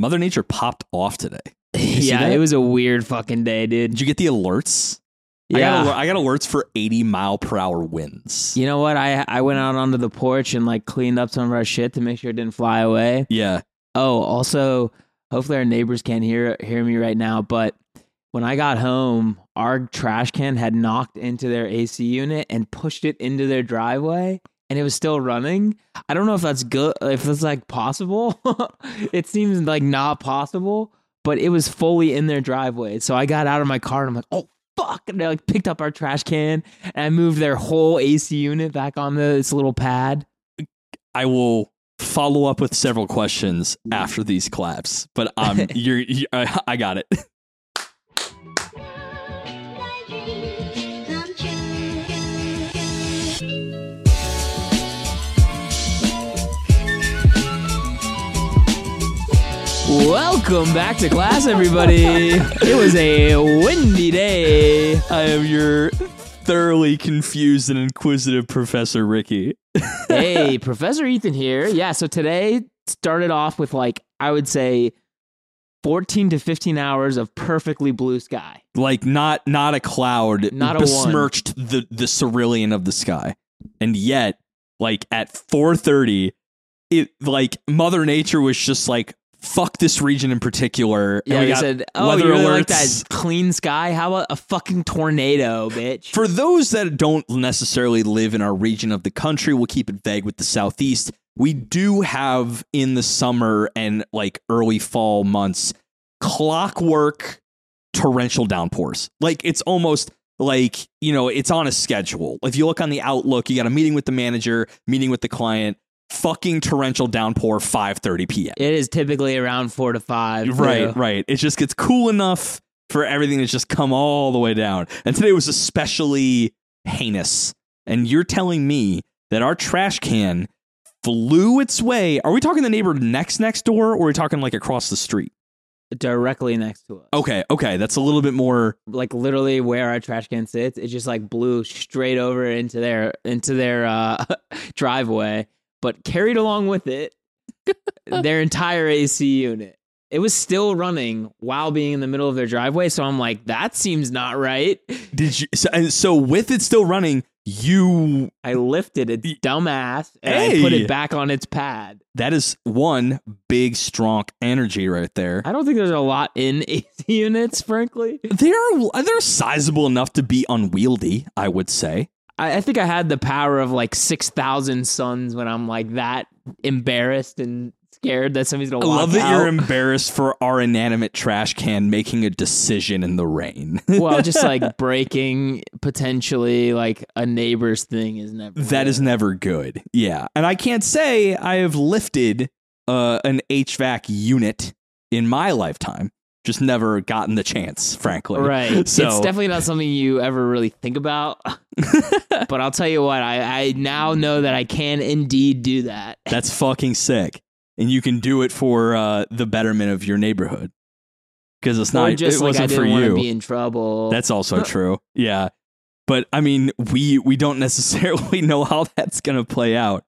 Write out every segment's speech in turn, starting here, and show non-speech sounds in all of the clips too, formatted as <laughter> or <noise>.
Mother Nature popped off today. <laughs> Yeah, it was a weird fucking day, dude. Did you get the alerts? I Yeah. got, I got alerts for 80 mile per hour winds. You know what? I I went out onto the porch and like cleaned up some of our shit to make sure it didn't fly away. Yeah. Oh, also, hopefully our neighbors can't hear hear me right now. But when I got home, our trash can had knocked into their AC unit and pushed it into their driveway, and it was still running. I don't know if that's good, if that's like possible. <laughs> it seems like not possible, but it was fully in their driveway. So I got out of my car and I'm like, oh. Fuck! And I like picked up our trash can and I moved their whole AC unit back on the, this little pad. I will follow up with several questions after these claps, but um, <laughs> you're, you I, I got it. <laughs> Welcome back to class, everybody. it was a windy day. I am your thoroughly confused and inquisitive Professor Ricky. hey, <laughs> Professor Ethan here. Yeah, so today started off with like, I would say 14 to 15 hours of perfectly blue sky. Like not not a cloud Not a one. besmirched the the cerulean of the sky, and yet like at 4:30, it like Mother Nature was just like fuck this region in particular. and Yeah, we said, oh, weather you really like alerts. that clean sky? How about a fucking tornado, bitch? For those that don't necessarily live in our region of the country, we'll keep it vague with the southeast. We do have in the summer and like early fall months clockwork torrential downpours. Like it's almost like, you know, it's on a schedule. If you look on the outlook, you got a meeting with the manager, meeting with the client, fucking torrential downpour 5:30 p.m. it is typically around four to five. Right, too. right. It just gets cool enough for everything to just come all the way down. And today was especially heinous. And you're telling me that our trash can flew its way. Are we talking the neighbor next next door or are we talking like across the street? Directly next to us. Okay, okay. That's a little bit more like literally where our trash can sits, it just like blew straight over into their into their uh, <laughs> driveway, but carried along with it <laughs> their entire AC unit. It was still running while being in the middle of their driveway, so I'm like, that seems not right. Did you so, and so with it still running, you I lifted its dumbass and I put it back on its pad. that is one big strong energy right there. I don't think there's a lot in AC units, frankly. They're they're sizable enough to be unwieldy, I would say. I, I think I had the power of like six thousand suns when I'm like that embarrassed and scared that somebody's gonna I walk love that out. you're embarrassed for our inanimate trash can making a decision in the rain. <laughs> well, just like breaking potentially like a neighbor's thing is never. that is never good. Yeah. And I can't say I have lifted uh, an HVAC unit in my lifetime. Just never gotten the chance, frankly. right. <laughs> So it's definitely not something you ever really think about. <laughs> but I'll tell you what, I, I now know that I can indeed do that. <laughs> that's fucking sick. And you can do it for uh, the betterment of your neighborhood. Because it's Or not just it like wasn't for didn't want you. be in trouble. That's also true. Yeah. But I mean, we we don't necessarily know how that's going to play out.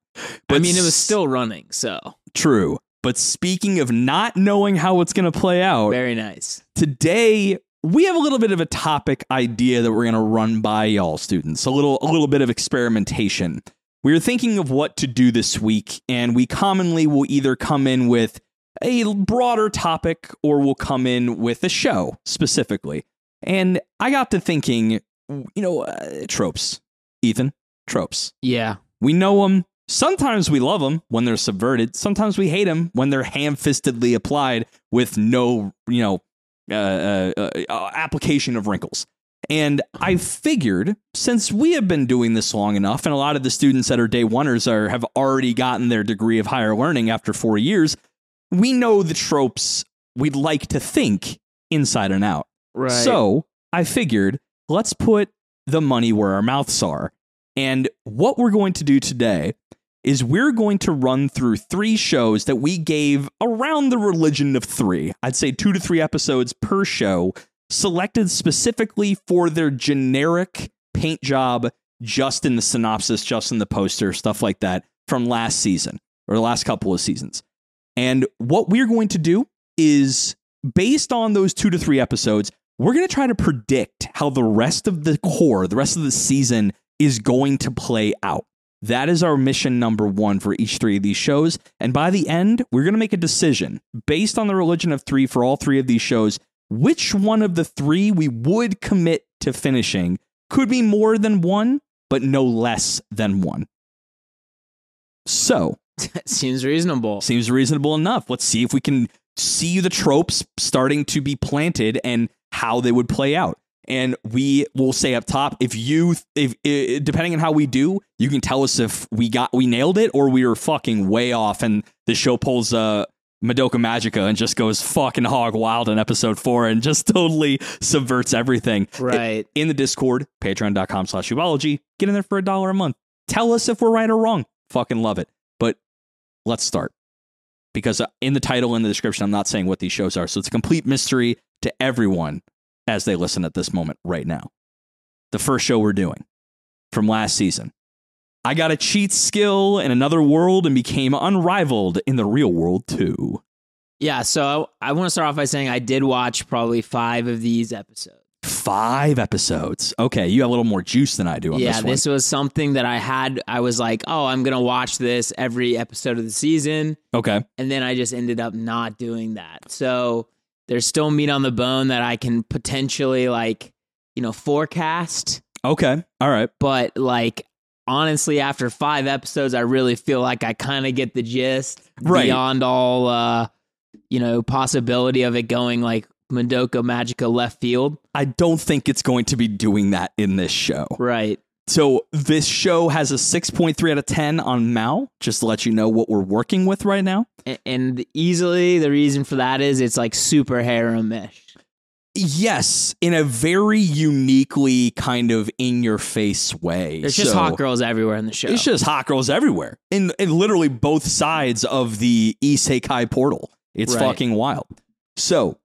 But I mean, it was still running, so true. But speaking of not knowing how it's going to play out, very nice. today we have a little bit of a topic idea that we're going to run by y'all students. A little a little bit of experimentation. We were thinking of what to do this week and we commonly will either come in with a broader topic or we'll come in with a show specifically. And I got to thinking, you know, uh, tropes. Ethan, tropes. Yeah. We know them. Sometimes we love them when they're subverted. Sometimes we hate them when they're ham-fistedly applied with no, you know, uh, uh, uh, application of wrinkles. And I figured since we have been doing this long enough, and a lot of the students that are day oneers are have already gotten their degree of higher learning after four years, we know the tropes we'd like to think inside and out. Right. So I figured let's put the money where our mouths are. And what we're going to do today is we're going to run through three shows that we gave around the religion of three. I'd say two to three episodes per show, selected specifically for their generic paint job, just in the synopsis, just in the poster, stuff like that from last season or the last couple of seasons. And what we're going to do is based on those two to three episodes, we're going to try to predict how the rest of the core, the rest of the season is going to play out. That is our mission number one for each three of these shows. And by the end, we're going to make a decision based on the religion of three for all three of these shows, which one of the three we would commit to finishing. Could be more than one, but no less than one. So, that <laughs> Seems reasonable. seems reasonable enough. Let's see if we can see the tropes starting to be planted and how they would play out. And we will say up top if you if, if depending on how we do, you can tell us if we got we nailed it or we were fucking way off and the show pulls uh Madoka Magica and just goes fucking hog wild in episode four and just <laughs> totally subverts everything. Right. In the Discord, patreon.com slash weebology. Get in there for a dollar a month. Tell us if we're right or wrong. Fucking love it. But let's start. Because uh, in the title and the description, I'm not saying what these shows are. So it's a complete mystery to everyone as they listen at this moment right now. The first show we're doing from last season. I got a cheat skill in another world and became unrivaled in the real world too. Yeah. So I, want to start off by saying I did watch probably five of these episodes. Five episodes. Okay, you have a little more juice than I do on yeah, this one. this was something that I had. I was like, oh, I'm going to watch this every episode of the season. okay. And then I just ended up not doing that. So there's still meat on the bone that I can potentially, like, you know, forecast. Okay. All right. But, like, honestly, after five episodes, I really feel like I kind of get the gist Right. beyond all, uh, you know, possibility of it going like Madoka Magica left field. I don't think it's going to be doing that in this show. Right. So this show has a 6.3 out of 10 on MAL, just to let you know what we're working with right now. And easily the reason for that is it's like super harem-ish. Yes, in a very uniquely kind of in your face way. There's just So- hot girls everywhere in the show. It's just hot girls everywhere. In, in literally both sides of the Isekai portal. It's Right. fucking wild. So,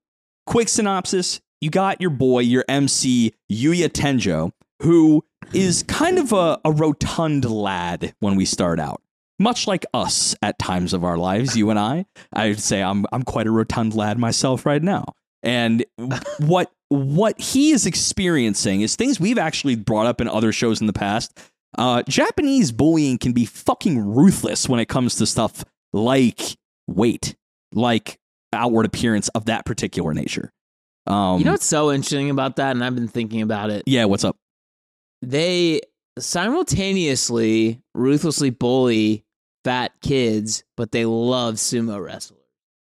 quick synopsis. You got your boy, your MC, Yuya Tenjo, who is kind of a, a rotund lad when we start out. Much like us at times of our lives, you and I. I'd say I'm I'm quite a rotund lad myself right now. And <laughs> what what he is experiencing is things we've actually brought up in other shows in the past. Uh, Japanese bullying can be fucking ruthless when it comes to stuff like weight, like outward appearance of that particular nature. Um, you know what's so interesting about that? And I've been thinking about it. yeah, what's up? They simultaneously ruthlessly bully fat kids, but they love sumo wrestlers.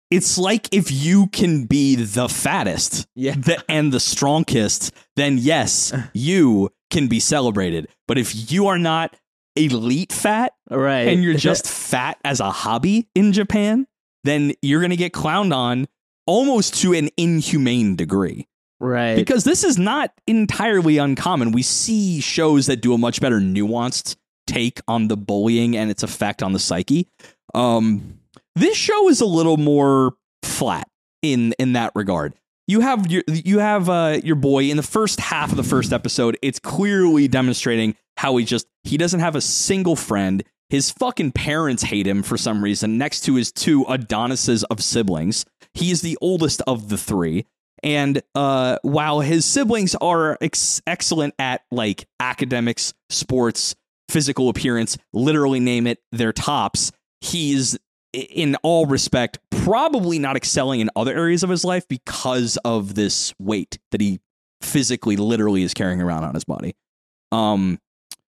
It's like if you can be the fattest Yeah. the, and the strongest, then yes, <laughs> you can be celebrated. But if you are not elite fat Right. and you're <laughs> just fat as a hobby in Japan, then you're going to get clowned on almost to an inhumane degree. Right. Because this is not entirely uncommon. We see shows that do a much better nuanced take on the bullying and its effect on the psyche. Um, this show is a little more flat in in that regard. You have your you have uh, your boy in the first half of the first episode. It's clearly demonstrating how he just he doesn't have a single friend. His fucking parents hate him for some reason. Next to his two Adonises of siblings, he is the oldest of the three. And uh, while his siblings are ex- excellent at like academics, sports, physical appearance, literally name it, their tops, he's in all respect probably not excelling in other areas of his life because of this weight that he physically, literally is carrying around on his body. Um,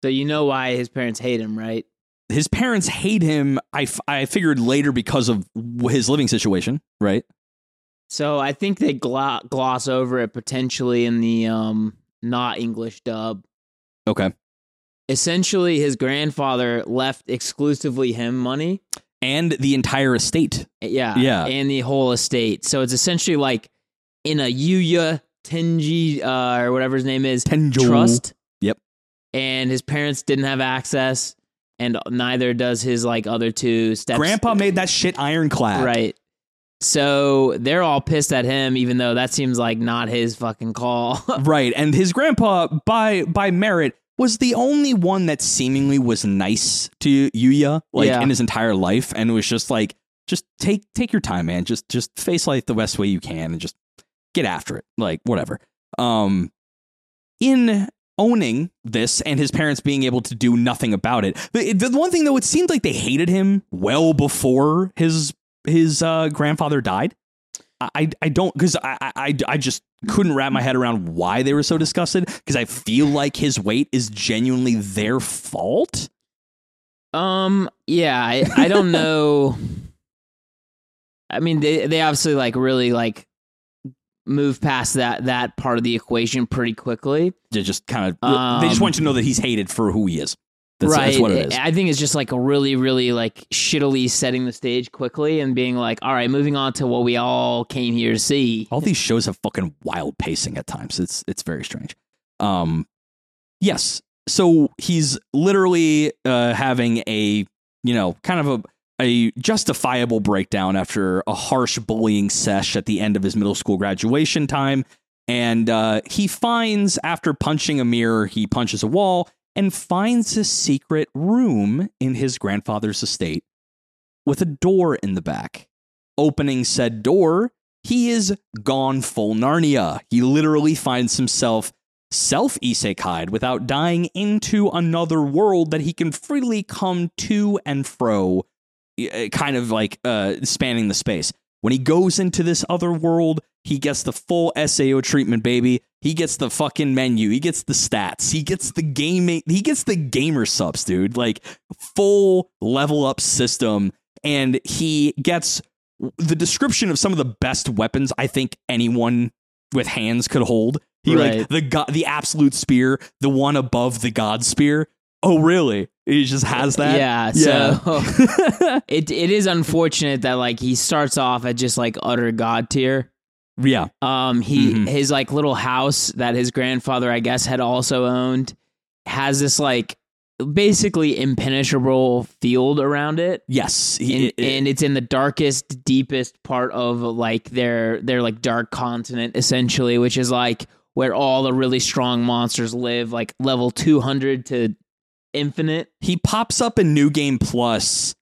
so you know why his parents hate him, right? his parents hate him. I, f- I figured later because of his living situation, right? So I think they glo- gloss over it potentially in the um not English dub. Okay. Essentially, his grandfather left exclusively him money. And the entire estate. Yeah, Yeah. and the whole estate. So it's essentially like in a Yuya Tenji uh, or whatever his name is Tenjo. trust. Yep. And his parents didn't have access, and neither does his like other two steps. Grandpa made that shit ironclad. right. So they're all pissed at him, even though that seems like not his fucking call. <laughs> Right. And his grandpa, by by merit, was the only one that seemingly was nice to Yuya, like Yeah. in his entire life, and was just like just take take your time, man. Just just face life the best way you can and just get after it. Like whatever. Um in owning this and his parents being able to do nothing about it. The, the one thing though, it seemed like they hated him well before his his uh, grandfather died. I, I don't because I, I I just couldn't wrap my head around why they were so disgusted because I feel like his weight is genuinely their fault. Um. Yeah. I, I don't know. <laughs> I mean, they they obviously like really like move past that that part of the equation pretty quickly. They just kind of they just Um, want you to know that he's hated for who he is. That's, right. that's what it is. I think it's just like a really, really like shittily setting the stage quickly and being like, all right, moving on to what we all came here to see. All these shows have fucking wild pacing at times. It's it's very strange. Um, yes. So he's literally uh, having a you know kind of a a justifiable breakdown after a harsh bullying sesh at the end of his middle school graduation time, and uh, he finds after punching a mirror, he punches a wall and finds a secret room in his grandfather's estate with a door in the back. Opening said door, he is gone full Narnia. He literally finds himself self isekai'd without dying into another world that he can freely come to and fro, eh, kind of like uh, spanning the space. When he goes into this other world, he gets the full SAO treatment, baby. He gets the fucking menu. He gets the stats. He gets the gaming. He gets the gamer subs, dude. Like full level up system. And he gets the description of some of the best weapons I think anyone with hands could hold. He like the god, the absolute spear, the one above the god spear. Oh, really? He just has that. Yeah, Yeah. so <laughs> it it is unfortunate that like he starts off at just like utter god tier. yeah. Um, he Mhm. his like little house that his grandfather, I guess, had also owned, has this like basically impenetrable field around it. Yes. And, He, it- and it's in the darkest, deepest part of like their their like dark continent, essentially, which is like where all the really strong monsters live, like level two hundred to infinite. he pops up in New Game Plus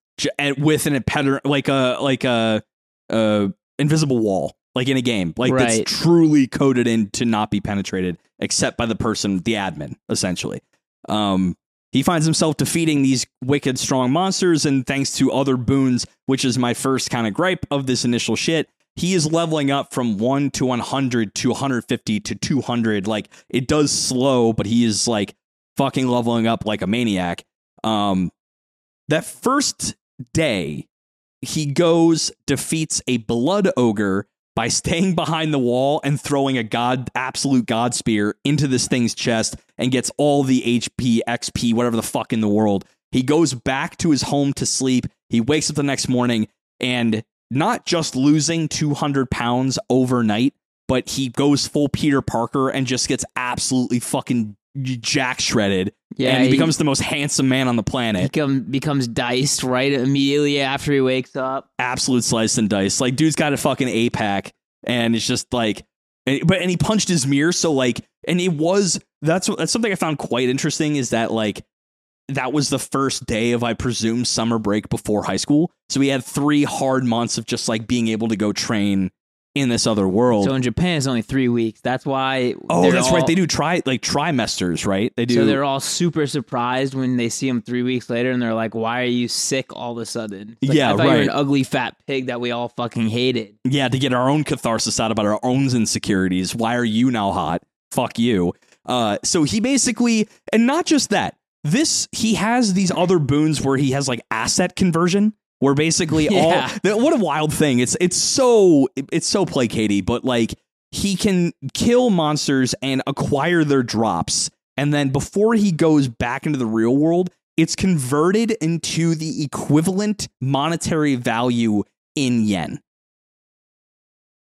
with an impenetra- like a like a uh invisible wall, like in a game, like Right. that's truly coded in to not be penetrated except by the person, the admin, essentially. Um, he finds himself defeating these wicked strong monsters, and thanks to other boons, which is my first kind of gripe of this initial shit, he is leveling up from 1 to 100 to 150 to 200. Like, it does slow, but he is like fucking leveling up like a maniac. Um, that first day, he goes, defeats a blood ogre by <laughs> staying behind the wall and throwing a god, absolute god spear into this thing's chest and gets all the HP, XP, whatever the fuck in the world. He goes back to his home to sleep. He wakes up the next morning and not just losing 200 pounds overnight, but he goes full Peter Parker and just gets absolutely fucking jack shredded. Yeah, and he, he- becomes the most handsome man on the planet. Become becomes diced right immediately after he wakes up. absolute slice and dice. Like, dude's got a fucking A pack, and it's just like, and, but and he punched his mirror, so like, and it was that's that's something I found quite interesting is that like that was the first day of I presume summer break before high school, so we had three hard months of just like being able to go train in this other world. So in Japan, it's only three weeks. That's why. oh, that's all- right. They do try like trimesters, right? They do. So they're all super surprised when they see him three weeks later, and they're like, "Why are you sick all of a sudden?" Like, Yeah, I thought you were right. an ugly fat pig that we all fucking hated. yeah, to get our own catharsis out about our own insecurities. Why are you now hot? Fuck you. Uh, so he basically, and not just that, this he has these other boons where he has like asset conversion, where basically <laughs> Yeah. all that, what a wild thing. It's it's so it's so placaty, but like he can kill monsters and acquire their drops, and then before he goes back into the real world, it's converted into the equivalent monetary value in yen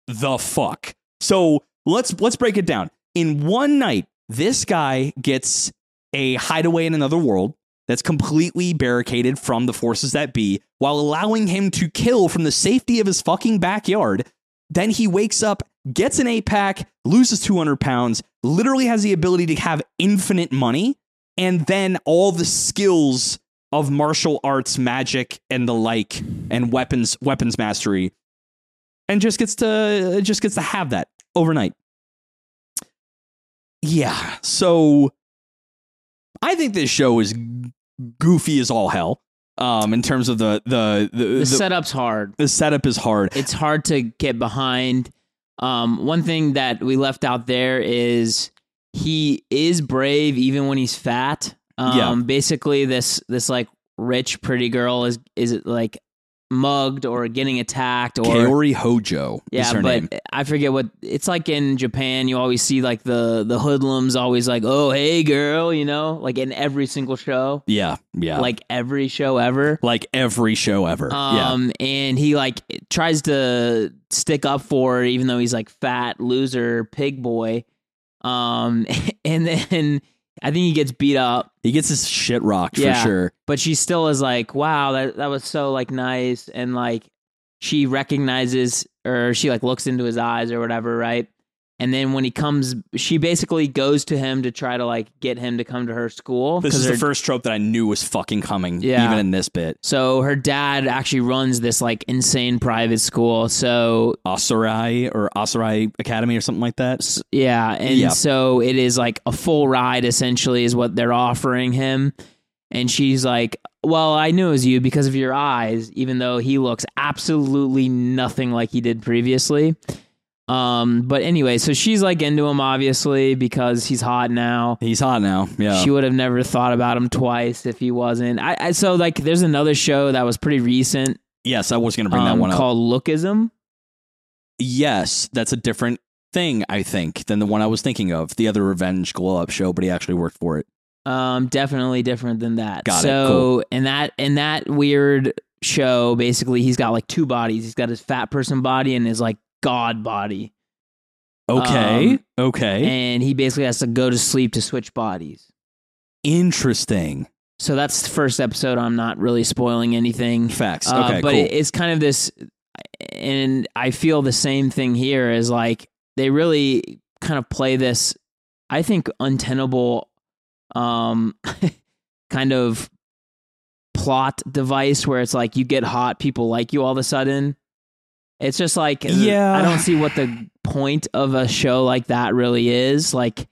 the fuck? So let's let's break it down. In one night, this guy gets a hideaway in another world that's completely barricaded from the forces that be, while allowing him to kill from the safety of his fucking backyard. Then he wakes up, gets an eight pack, loses 200 pounds, literally has the ability to have infinite money, and then all the skills of martial arts, magic, and the like, and weapons weapons mastery, and just gets to just gets to have that overnight. Yeah, so I think this show is goofy as all hell. Um, in terms of the the the, The, the, setup's hard. the setup is hard. It's hard to get behind. Um, one thing that we left out there is he is brave even when he's fat. Um, Yeah. Basically, this this like rich pretty girl is is like mugged or getting attacked or Kaori Hojo is yeah, her but name. I forget what it's like in Japan. You always see like the the hoodlums always like, oh hey girl, you know, like in every single show, Yeah, yeah. like every show ever. like every show ever. yeah. Um, and he like tries to stick up for her, even though he's like fat loser pig boy. Um, <laughs> and then I think he gets beat up, He gets his shit rocked Yeah. for sure. but she still is like, wow, that that was so like nice, and like she recognizes or she like looks into his eyes or whatever, right? And then when he comes, she basically goes to him to try to like get him to come to her school. This is her- the first trope that I knew was fucking coming, Yeah. even in this bit. So her dad actually runs this like insane private school. So Asurai or Asurai Academy or something like that. Yeah, and Yeah. so it is like a full ride essentially is what they're offering him. And she's like, "Well, I knew it was you because of your eyes, even though he looks absolutely nothing like he did previously." Um, but anyway, so she's like into him obviously because he's hot now. He's hot now. Yeah. She would have never thought about him twice if he wasn't. I, I so like there's another show that was pretty recent yes, I was going to bring that um, one up. called Lookism. yes, that's a different thing, I think, than the one I was thinking of. The other revenge glow up show, but he actually worked for it. Um, definitely different than that. Got it. so Cool. in that in that weird show, basically he's got like two bodies. He's got his fat person body and his like god body. Okay. Um, okay. And he basically has to go to sleep to switch bodies. Interesting. So that's the first episode. I'm not really spoiling anything. Facts. Uh, okay, but cool. it, it's kind of this, and I feel the same thing here. Is like they really kind of play this, I think, untenable, um, <laughs> kind of plot device where it's like you get hot, people like you all of a sudden. It's just like Yeah. I don't see what the point of a show like that really is. Like,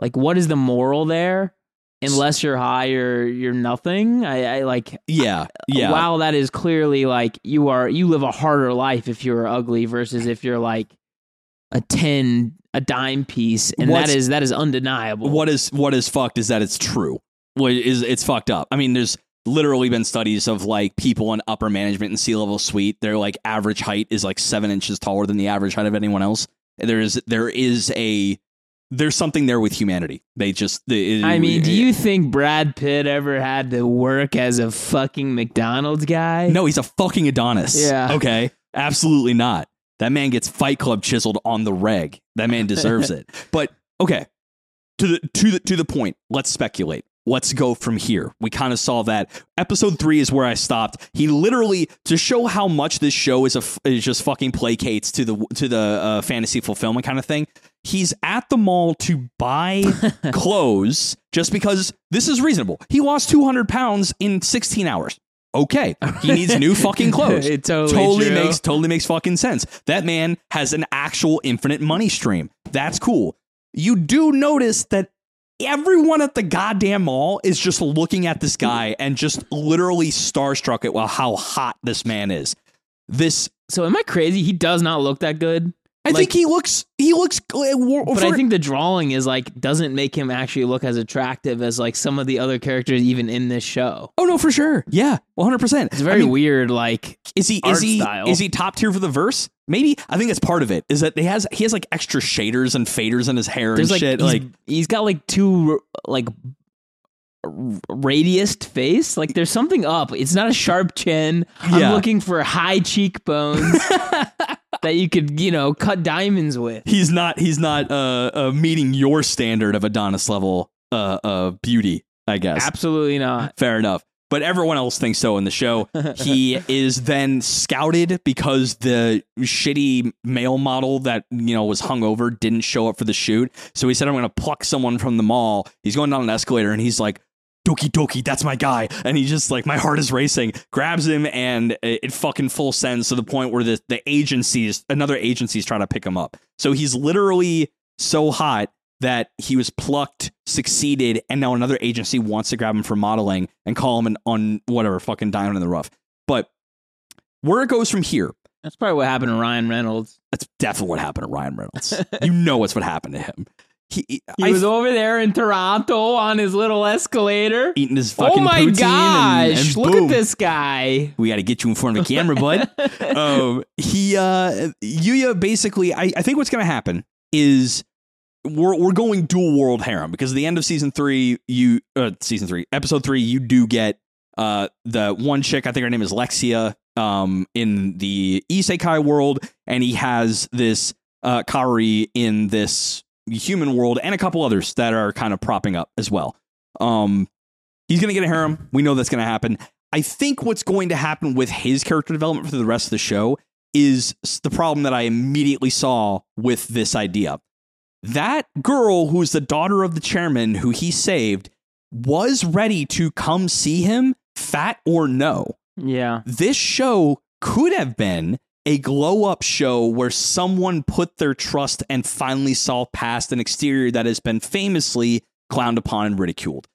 like what is the moral there? Unless you're high or you're nothing. I, I like yeah. Yeah. while that is clearly like you are you live a harder life if you're ugly versus if you're like a 10 a dime piece and What's- that is that is undeniable what is what is fucked is that it's true. What is it's fucked up. I mean, there's literally been studies of like people in upper management and C-level suite. Their like average height is like seven inches taller than the average height of anyone else. There is there is a there's something there with humanity. They just they, I mean, do you think Brad Pitt ever had to work as a fucking McDonald's guy? No, he's a fucking Adonis. Yeah. Okay. Absolutely not. That man gets Fight Club chiseled on the reg. That man deserves <laughs> it. But okay, to the to the to the point. Let's speculate. Let's go from here. We kind of saw that. Episode three is where I stopped. He literally to show how much this show is a is just fucking placates to the to the uh, fantasy fulfillment kind of thing. He's at the mall to buy <laughs> clothes just because this is reasonable. He lost two hundred pounds in sixteen hours. Okay, he needs new <laughs> fucking clothes It totally totally makes totally makes fucking sense. That man has an actual infinite money stream. That's cool. You do notice that everyone at the goddamn mall is just looking at this guy and just literally starstruck at well how hot this man is. This So am I crazy? He does not look that good. I Like- think he looks he looks uh, But I think the drawing is like doesn't make him actually look as attractive as like some of the other characters even in this show. Oh no, for sure. Yeah, 100%. It's very weird like Is he is he style. is he top tier for the verse? Maybe I think that's part of it. Is that he has he has like extra shaders and faders in his hair there's and like shit. he's, Like he's got like two like radiused face like there's something up it's not a sharp chin i'm looking for high cheekbones <laughs> that you could you know cut diamonds with he's not he's not uh, uh meeting your standard of Adonis level uh uh beauty, I guess. absolutely not Fair enough. But everyone else thinks so in the show. he <laughs> is then scouted because the shitty male model that you know was hungover didn't show up for the shoot. So he said, "I'm going to pluck someone from the mall." He's going down an escalator and he's like, Doki Doki, that's my guy. And he just like, my heart is racing, grabs him, and it, it fucking full sends to the point where the, the agencies, another agency's trying to pick him up. So he's literally so hot that he was plucked, succeeded, and now another agency wants to grab him for modeling and call him an on whatever fucking diamond in the rough. But where it goes from here, That's probably what happened to Ryan Reynolds. that's definitely what happened to Ryan Reynolds. <laughs> you know what's what happened to him. He, He I was over there in Toronto on his little escalator. eating his fucking Oh my poutine and- gosh! and look boom. at this guy. We got to get you in front of a camera, bud. <laughs> um, he, uh, Yuya, basically, I, I think what's going to happen is we're we're going dual world harem because at the end of season three, you uh, season three, episode three, you do get uh the one chick. I think her name is Lexia. Um, in the isekai world, and he has this uh Kaori in this human world, and a couple others that are kind of propping up as well. Um, he's gonna get a harem. We know that's gonna happen. I think what's going to happen with his character development for the rest of the show is the problem that I immediately saw with this idea. That girl who's the daughter of the chairman who he saved was ready to come see him, fat or no. Yeah. This show could have been a glow up show where someone put their trust and finally saw past an exterior that has been famously clowned upon and ridiculed.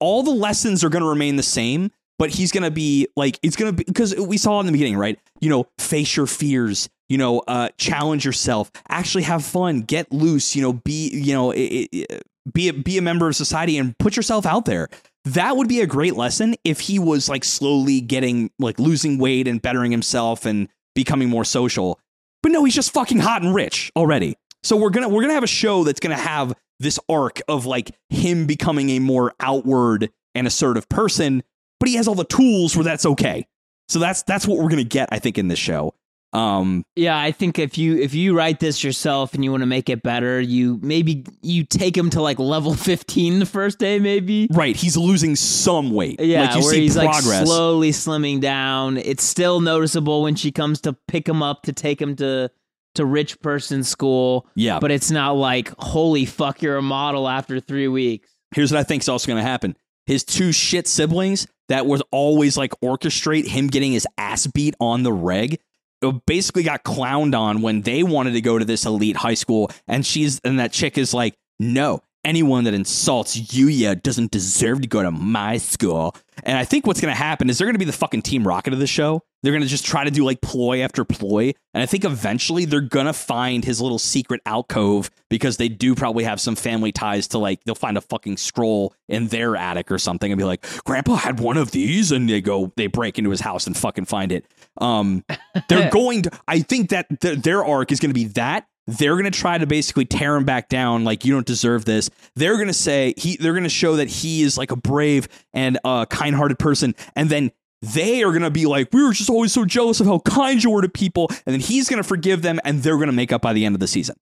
All the lessons are going to remain the same, but he's going to be like, it's going to be because we saw in the beginning, right? You know, face your fears, you know, uh, challenge yourself, actually have fun, get loose, you know, be, you know, i- i- be a, be a member of society and put yourself out there. That would be a great lesson if he was like slowly getting like losing weight and bettering himself and becoming more social. But no, he's just fucking hot and rich already. So we're gonna we're gonna have a show that's gonna have this arc of like him becoming a more outward and assertive person, but he has all the tools where that's okay. So that's that's what we're gonna get, I think, in this show. Um, Yeah, I think if you if you write this yourself and you want to make it better, you maybe you take him to like level 15 the first day maybe. right, he's losing some weight. Yeah, like you where see he's progress. like slowly slimming down. It's still noticeable when she comes to pick him up to take him to to rich person school, yeah, but it's not like holy fuck you're a model after 3 weeks. here's what I think is also going to happen. His two shit siblings that was always like orchestrate him getting his ass beat on the reg basically got clowned on when they wanted to go to this elite high school. And she's and that chick is like no anyone that insults Yuya doesn't deserve to go to my school. And I think what's going to happen is they're going to be the fucking team rocket of the show. They're going to just try to do like ploy after ploy. And I think eventually they're going to find his little secret alcove because they do probably have some family ties to like they'll find a fucking scroll in their attic or something and be like grandpa had one of these and they go they break into his house and fucking find it um they're <laughs> going to i think that th- their arc is going to be that. They're going to try to basically tear him back down like you don't deserve this. They're going to say he they're going to show that he is like a brave and uh kind-hearted person and then they are going to be like we were just always so jealous of how kind you were to people and then he's going to forgive them and they're going to make up by the end of the season.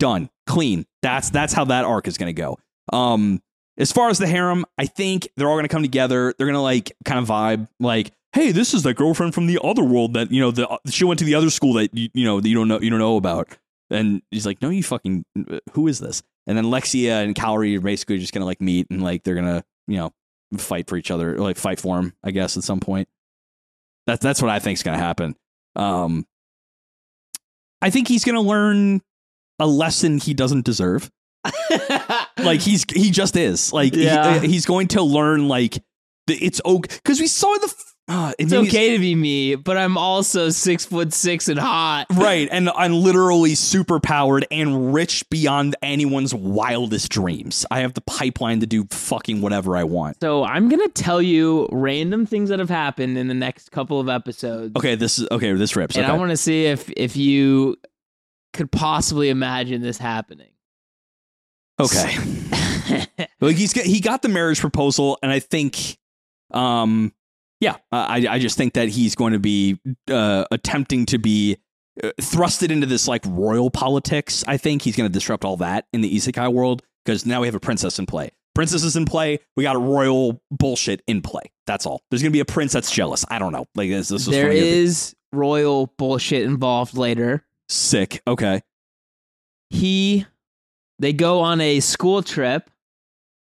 Done. Clean. That's that's how that arc is going to go. Um as far as the harem i think they're all going to come together. They're going to like kind of vibe like hey this is the girlfriend from the other world that you know the she went to the other school that you, you know that you don't know you don't know about. And he's like no you fucking who is this? And then lexia and Kaori are basically just going to like meet and like they're going to you know fight for each other like fight for him i guess at some point. That's that's what i think is going to happen. Um i think he's going to learn a lesson he doesn't deserve. <laughs> Like he's he just is. Like Yeah. uh, he's going to learn like it's okay because we saw the uh, it It's okay to be me, but I'm also six foot six and hot. <laughs> right and i'm literally super powered and rich beyond anyone's wildest dreams i have the pipeline to do fucking whatever i want So I'm gonna tell you random things that have happened in the next couple of episodes. okay this is okay this rips and okay. I want to see if if you could possibly imagine this happening. okay <laughs> like he's got, he got the marriage proposal and i think um yeah. I i just think that he's going to be uh attempting to be uh, thrusted into this like royal politics. I think he's going to disrupt all that in the isekai world because now we have a princess in play. Princess is in play we got a royal bullshit in play. That's all. There's going to be a prince that's jealous. I don't know. Like this, this there is royal bullshit involved later. sick. Okay. He they go on a school trip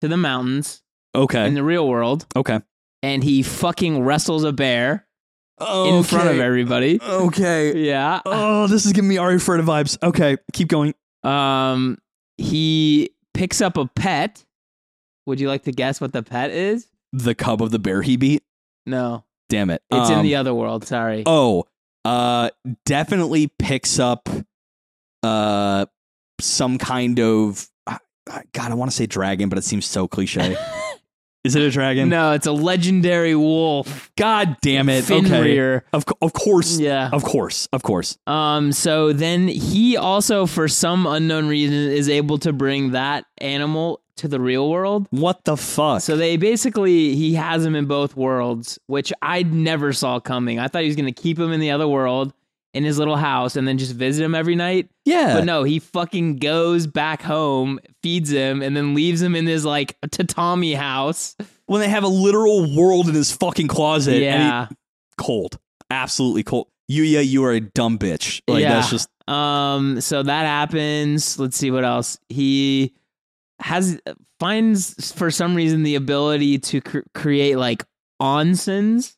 to the mountains Okay. in the real world, okay. And he fucking wrestles a bear in front of everybody. Okay. Yeah. Oh, this is giving me Arifureta vibes. Okay, keep going. Um, he picks up a pet. Would you like to guess what the pet is? The cub of the bear he beat. No, Damn it. it's in Um, the other world. Sorry. Oh, uh, definitely picks up, uh, some kind of. God, I want to say dragon, but it seems so cliche. <laughs> Is it a dragon? no, it's a legendary wolf. God damn it. Okay. Fenrir. Of, of course. Yeah. Of course. Of course. Um. So then he also, for some unknown reason, is able to bring that animal to the real world. What the fuck? So they basically he has him in both worlds, which I never saw coming. I thought he was going to keep him in the other world in his little house and then just visit him every night. yeah. But no, he fucking goes back home, feeds him, and then leaves him in this like tatami house. when they have a literal world in his fucking closet. and he- yeah. cold. Absolutely cold. Yuya, you are a dumb bitch. Like Yeah. that's just Um. So that happens. Let's see what else. He has finds for some reason the ability to cr- create like onsens.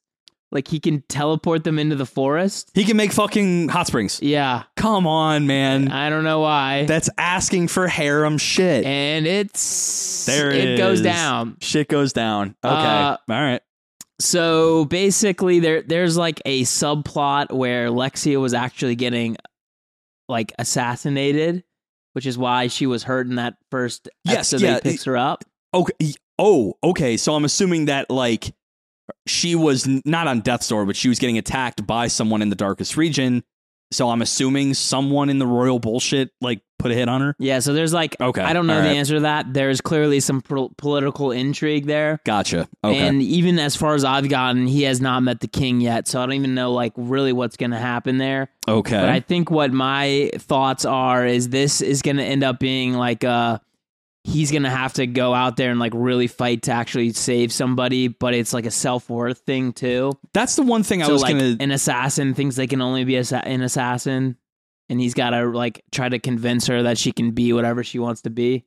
Like he can teleport them into the forest. he can make fucking hot springs. Yeah. Come on, man. I don't know why. That's asking for harem shit. and it's There it it goes down. shit goes down. Okay. Uh, All right. So basically, there there's like a subplot where Lexia was actually getting like assassinated, which is why she was hurt in that first Yes, episode. yeah, that he picks her up. Okay. Oh, okay. So I'm assuming that like she was not on death's door, but she was getting attacked by someone in the darkest region. So I'm assuming someone in the royal bullshit like put a hit on her. Yeah, so there's like Okay, I don't know the right. answer to that. There's clearly some pol- political intrigue there. Gotcha. Okay. And even as far as I've gotten, he has not met the king yet, so I don't even know like really what's going to happen there. okay. But I think what my thoughts are is this is going to end up being like uh he's going to have to go out there and like really fight to actually save somebody, but it's like a self-worth thing too. That's the one thing I was like gonna. an assassin thinks they can only be assa- an assassin and he's got to like try to convince her that she can be whatever she wants to be.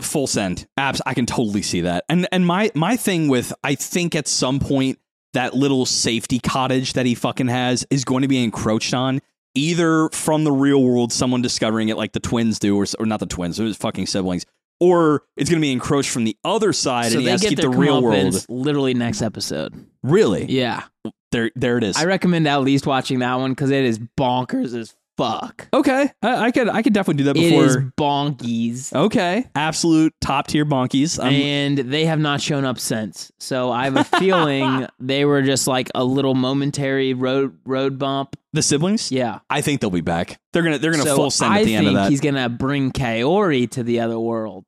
full send abs i can totally see that and and my my thing with i think at some point that little safety cottage that he fucking has is going to be encroached on either from the real world someone discovering it like the twins do or, or not the twins it was fucking siblings or it's going to be encroached from the other side so and he has to keep the real world literally next episode. really Yeah. there there it is I recommend at least watching that one cuz it is bonkers as fuck. okay I, I could i could definitely do that It is before bonkies. okay absolute top tier bonkies I'm, and they have not shown up since. So I have a <laughs> feeling they were just like a little momentary road road bump. the siblings Yeah. i think they'll be back they're gonna they're gonna so full send I at the end of think that he's gonna bring Kaori to the other world.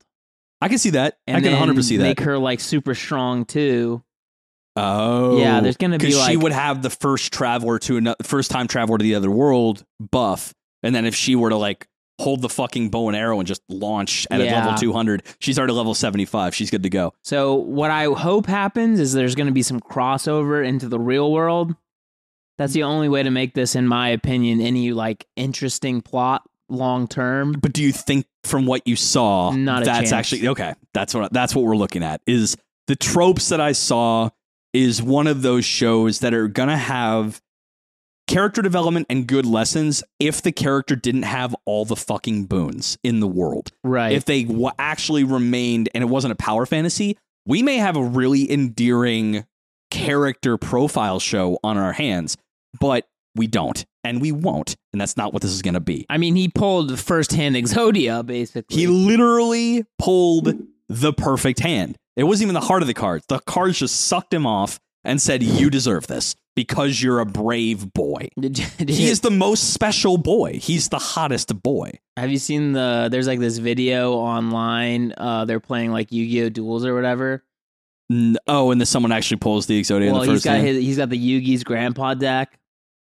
I can see that. And I can then 100 percent see that. Make her like super strong too. Oh, Yeah, there's gonna be because she would have the first traveler to another, first time traveler to the other world buff, and then if she were to like hold the fucking bow and arrow and just launch at a level 200, she's already level 75. She's good to go. So what I hope happens is there's gonna be some crossover into the real world. That's the only way to make this, in my opinion, any like interesting plot long term. But do you think from what you saw, Not that's chance. actually okay? That's what that's what we're looking at. Is the tropes that I saw is one of those shows that are gonna have character development and good lessons if the character didn't have all the fucking boons in the world. Right. if they w- actually remained and it wasn't a power fantasy, we may have a really endearing character profile show on our hands, but we don't and we won't. And that's not what this is going to be. I mean, he pulled the first hand Exodia, basically. He literally pulled the perfect hand. It wasn't even the heart of the cards. The cards just sucked him off and said, You deserve this because you're a brave boy. Did you- <laughs> did He is the most special boy. He's the hottest boy. have you seen the? There's like this video online. Uh, they're playing like Yu-Gi-Oh duels or whatever. N- Oh, and then someone actually pulls the Exodia in well, the he's first got his, he's got the Yugi's grandpa deck,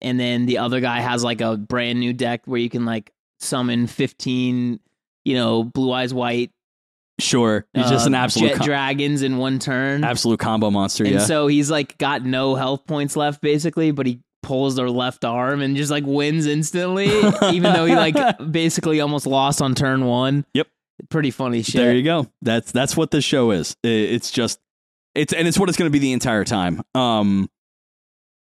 and then the other guy has like a brand new deck where you can like summon 15, you know, blue eyes white. Sure, he's just uh, an absolute jet co- dragons in one turn. absolute combo monster. and yeah, so he's like got no health points left basically, but he pulls their left arm and just like wins instantly, <laughs> even though he like basically almost lost on turn one. Yep. Pretty funny shit. there you go. That's that's what this show is. It's just It's and it's what it's going to be the entire time. Um,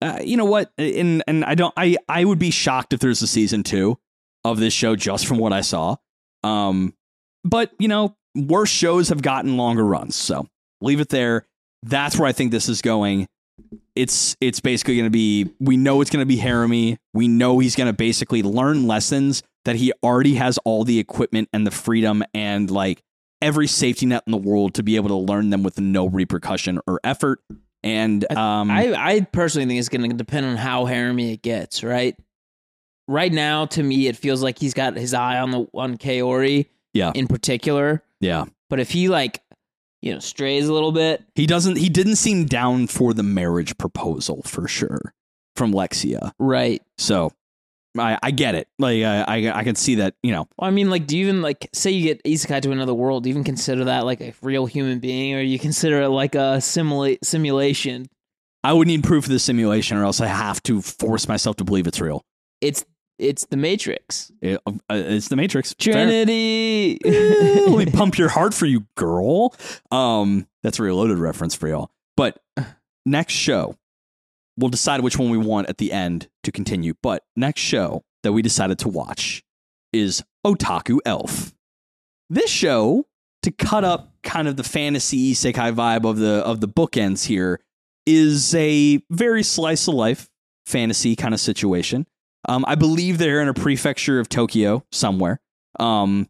uh, you know what? And and I don't. I I would be shocked if there's a season two of this show just from what I saw. Um, but you know, worse shows have gotten longer runs, so leave it there. That's where I think this is going. It's it's basically going to be. We know it's going to be Haremy. We know he's going to basically learn lessons that he already has all the equipment and the freedom and like every safety net in the world to be able to learn them with no repercussion or effort. And um, I, I personally think it's going to depend on how Haremy it gets, right? Right now, to me, it feels like he's got his eye on the on Kaori, Yeah. in particular. Yeah, But if he like, you know, strays a little bit, he doesn't. He didn't seem down for the marriage proposal for sure from Lexia. right? So I, I get it. Like I, I, I can see that. You know, Well, I mean, like, do you even like say you get isekai to another world? Do you even consider that like a real human being, or you consider it like a simula- simulation? I would need proof of the simulation, or else I have to force myself to believe it's real. It's it's the Matrix. It- uh, it's the Matrix. Trinity. <laughs> Let me pump your heart for you, girl. Um, that's a reloaded reference for y'all. But next show, we'll decide which one we want at the end to continue. But next show that we decided to watch is Otaku Elf. This show, to cut up kind of the fantasy isekai vibe of the of the bookends here, is a very slice of life fantasy kind of situation. Um, I believe they're in a prefecture of Tokyo somewhere. Um,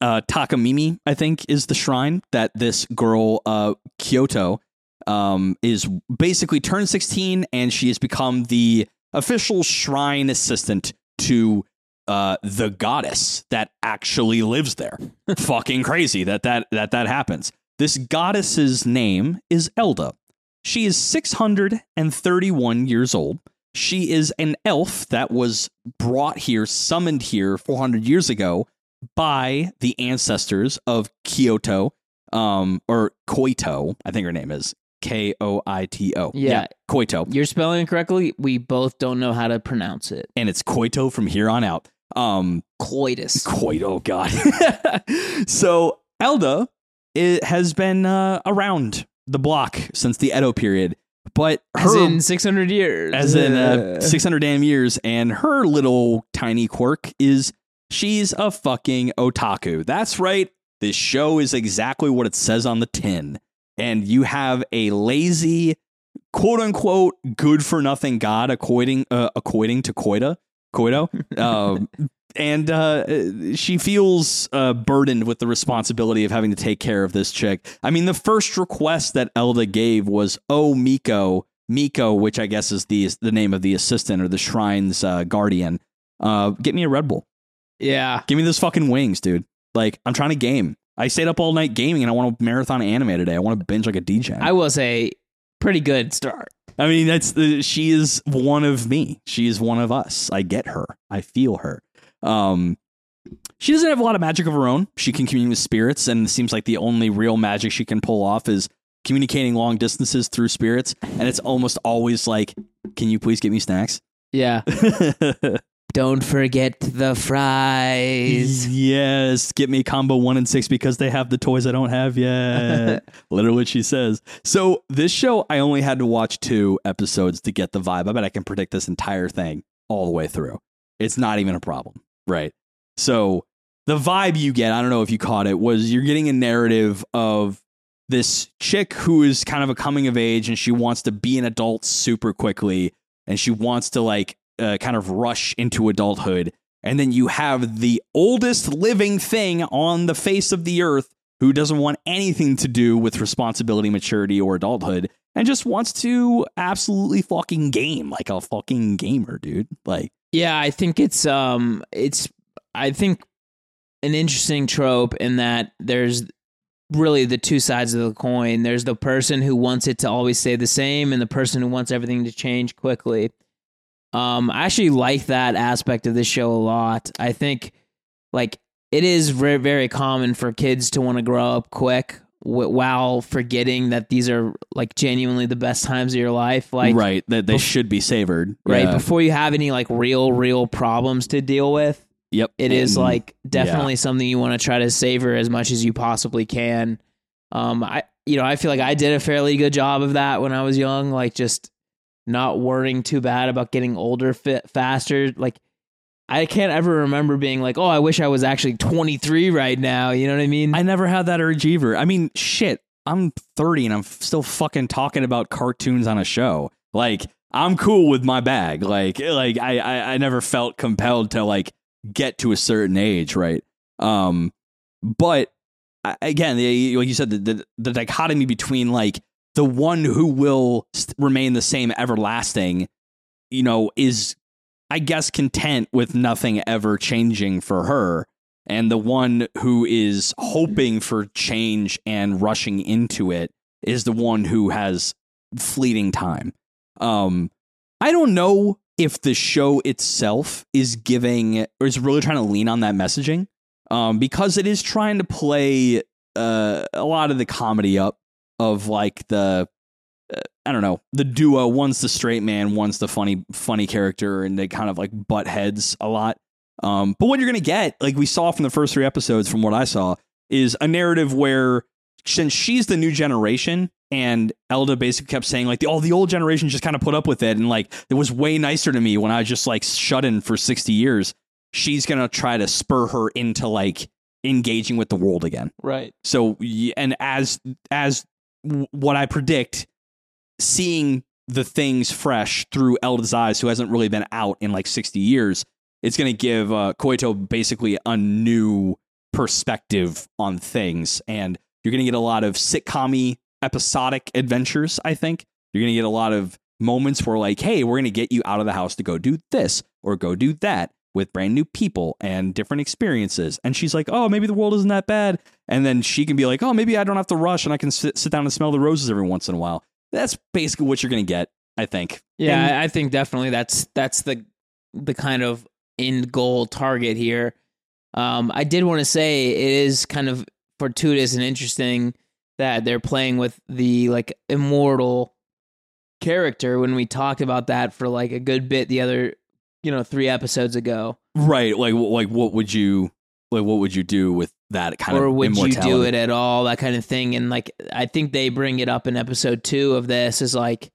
uh, Takamimi, I think, is the shrine that this girl, uh, Kyoto, um, is basically turned 16 and she has become the official shrine assistant to uh, the goddess that actually lives there. <laughs> Fucking crazy that that, that that happens. This goddess's name is Elda. She is 631 years old. She is an elf that was brought here, summoned here 400 years ago by the ancestors of Kyoto, um, or Koito, I think her name is K O I T O. Yeah. Koito. You're spelling it correctly. We both don't know how to pronounce it. And it's Koito from here on out. Um, Coitus. Koito, God. <laughs> so Elda it has been uh, around the block since the Edo period, but her As in 600 years. as in uh, 600 damn years. And her little tiny quirk is she's a fucking otaku. That's right. This show is exactly what it says on the tin. And you have a lazy, quote unquote, good for nothing god equating, uh, equating to Koida. Koido. Um, <laughs> and uh, she feels uh, burdened with the responsibility of having to take care of this chick. I mean, the first request that Elda gave was, "Oh, Miko, Miko," which I guess is the the name of the assistant or the shrine's uh, guardian. Uh, get me a Red Bull. yeah. Give me those fucking wings, dude. Like I'm trying to game. I stayed up all night gaming, and I want to marathon anime today. I want to binge like a DJ. I was a pretty good start. I mean, that's the, she is one of me. She is one of us. I get her. I feel her. Um, she doesn't have a lot of magic of her own. She can commune with spirits, and it seems like the only real magic she can pull off is communicating long distances through spirits. And it's almost always like, "Can you please get me snacks?" Yeah. <laughs> Don't forget the fries. yes, get me combo one and six because they have the toys I don't have yet. <laughs> Literally what she says. So this show, I only had to watch two episodes to get the vibe. I bet I can predict this entire thing all the way through. It's not even a problem, right? So the vibe you get, I don't know if you caught it, was you're getting a narrative of this chick who is kind of a coming of age and she wants to be an adult super quickly and she wants to like uh, kind of rush into adulthood. And then you have the oldest living thing on the face of the earth who doesn't want anything to do with responsibility, maturity, or adulthood and just wants to absolutely fucking game like a fucking gamer, dude. Like, Yeah, I think it's um it's I think an interesting trope in that there's really the two sides of the coin. There's the person who wants it to always stay the same and the person who wants everything to change quickly. Um I actually like that aspect of this show a lot. I think like it is very very common for kids to want to grow up quick while forgetting that these are like genuinely the best times of your life like right, that they bef- should be savored. right Yeah. before you have any like real real problems to deal with Yep. it is And- like definitely something you want to try to savor as much as you possibly can um i you know, I feel like I did a fairly good job of that when I was young, like just not worrying too bad about getting older fit faster. Like I can't ever remember being like, "Oh, I wish I was actually 23 right now." You know what I mean? I never had that urge either. I mean, shit, I'm 30 and I'm still fucking talking about cartoons on a show. Like, I'm cool with my bag. Like, like I, I, I never felt compelled to like get to a certain age, right? Um, but again, the, like you said, the, the the dichotomy between like the one who will remain the same everlasting, you know, is I guess content with nothing ever changing for her, and the one who is hoping for change and rushing into it is the one who has fleeting time. Um, I don't know if the show itself is giving or is really trying to lean on that messaging, um, because it is trying to play uh, a lot of the comedy up of like the I don't know the duo. One's the straight man, one's the funny funny character, and they kind of like butt heads a lot. Um, but what you're gonna get, like we saw from the first three episodes, from what I saw, is a narrative where since she's the new generation, and Elda basically kept saying like the all the old generation just kind of put up with it, and like it was way nicer to me when I was just like shut in for sixty years. She's gonna try to spur her into like engaging with the world again. right. So and as as what I predict, seeing the things fresh through Elda's eyes, who hasn't really been out in like sixty years, it's going to give uh, Koito basically a new perspective on things, and you're going to get a lot of sitcom episodic adventures. I think you're going to get a lot of moments where like, hey, we're going to get you out of the house to go do this or go do that with brand new people and different experiences. And she's like, oh, maybe the world isn't that bad. And then she can be like, oh, maybe I don't have to rush and I can sit, sit down and smell the roses every once in a while. That's basically what you're going to get, I think. Yeah, And- I think definitely that's that's the the kind of end goal target here. Um, I did want to say it is kind of fortuitous and interesting that they're playing with the like immortal character when we talked about that for like a good bit the other you know three episodes ago right. Like, like what would you, like, what would you do with that kind of thing? or would you do it at all that kind of thing and like i think they bring it up in episode two of this is like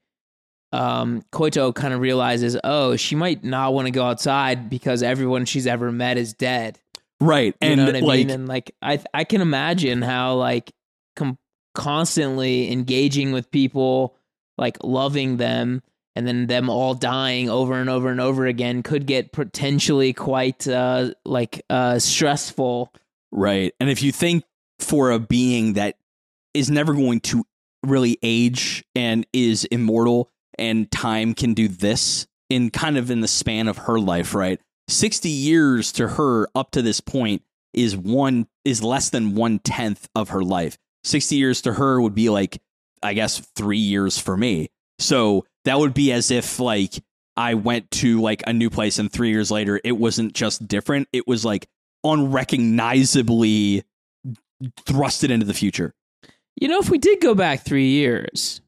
um koito kind of realizes oh she might not want to go outside because everyone she's ever met is dead Right. you And know what i like, mean and like i i can imagine how like com- constantly engaging with people like loving them and then them all dying over and over and over again could get potentially quite uh like uh stressful Right. And if you think for a being that is never going to really age and is immortal and time can do this in kind of in the span of her life, right? 60 years to her up to this point is one is less than one tenth of her life. 60 years to her would be like, I guess, three years for me. So that would be as if like I went to like a new place and three years later it wasn't just different. It was like unrecognizably thrusted into the future. You know, if we did go back three years,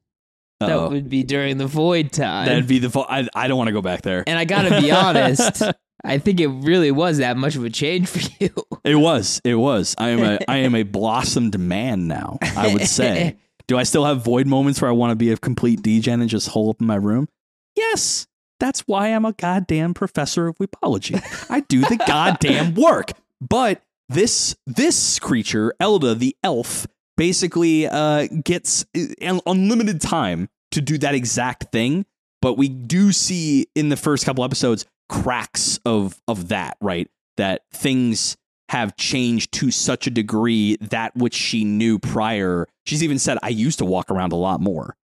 that Uh-oh. would be during the void time. That'd be the. vo- I, I don't want to go back there. and I gotta be honest, <laughs> I think it really was that much of a change for you. It was. It was. I am a. I am a <laughs> blossomed man now. I would say. <laughs> Do I still have void moments where I want to be a complete degen and just hole up in my room? Yes. That's why I'm a goddamn professor of weebology. I do the <laughs> goddamn work. But this this creature, Elda the elf, basically uh, gets uh, unlimited time to do that exact thing. But we do see in the first couple episodes cracks of of that, right? That things have changed to such a degree that which she knew prior. She's even said, I used to walk around a lot more.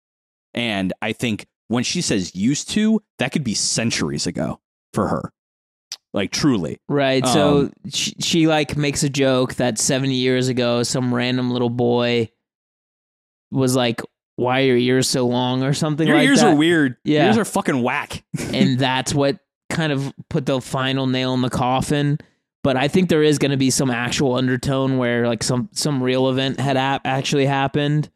And I think when she says used to, that could be centuries ago for her. Like truly. Right. so Um, she, she like makes a joke that 70 years ago, some random little boy was like, "Why are your ears so long?" or something Your like ears that. are weird. Yeah. Your ears are fucking whack. <laughs> and that's what kind of put the final nail in the coffin. But I think there is going to be some actual undertone where like some some real event had ap- actually happened.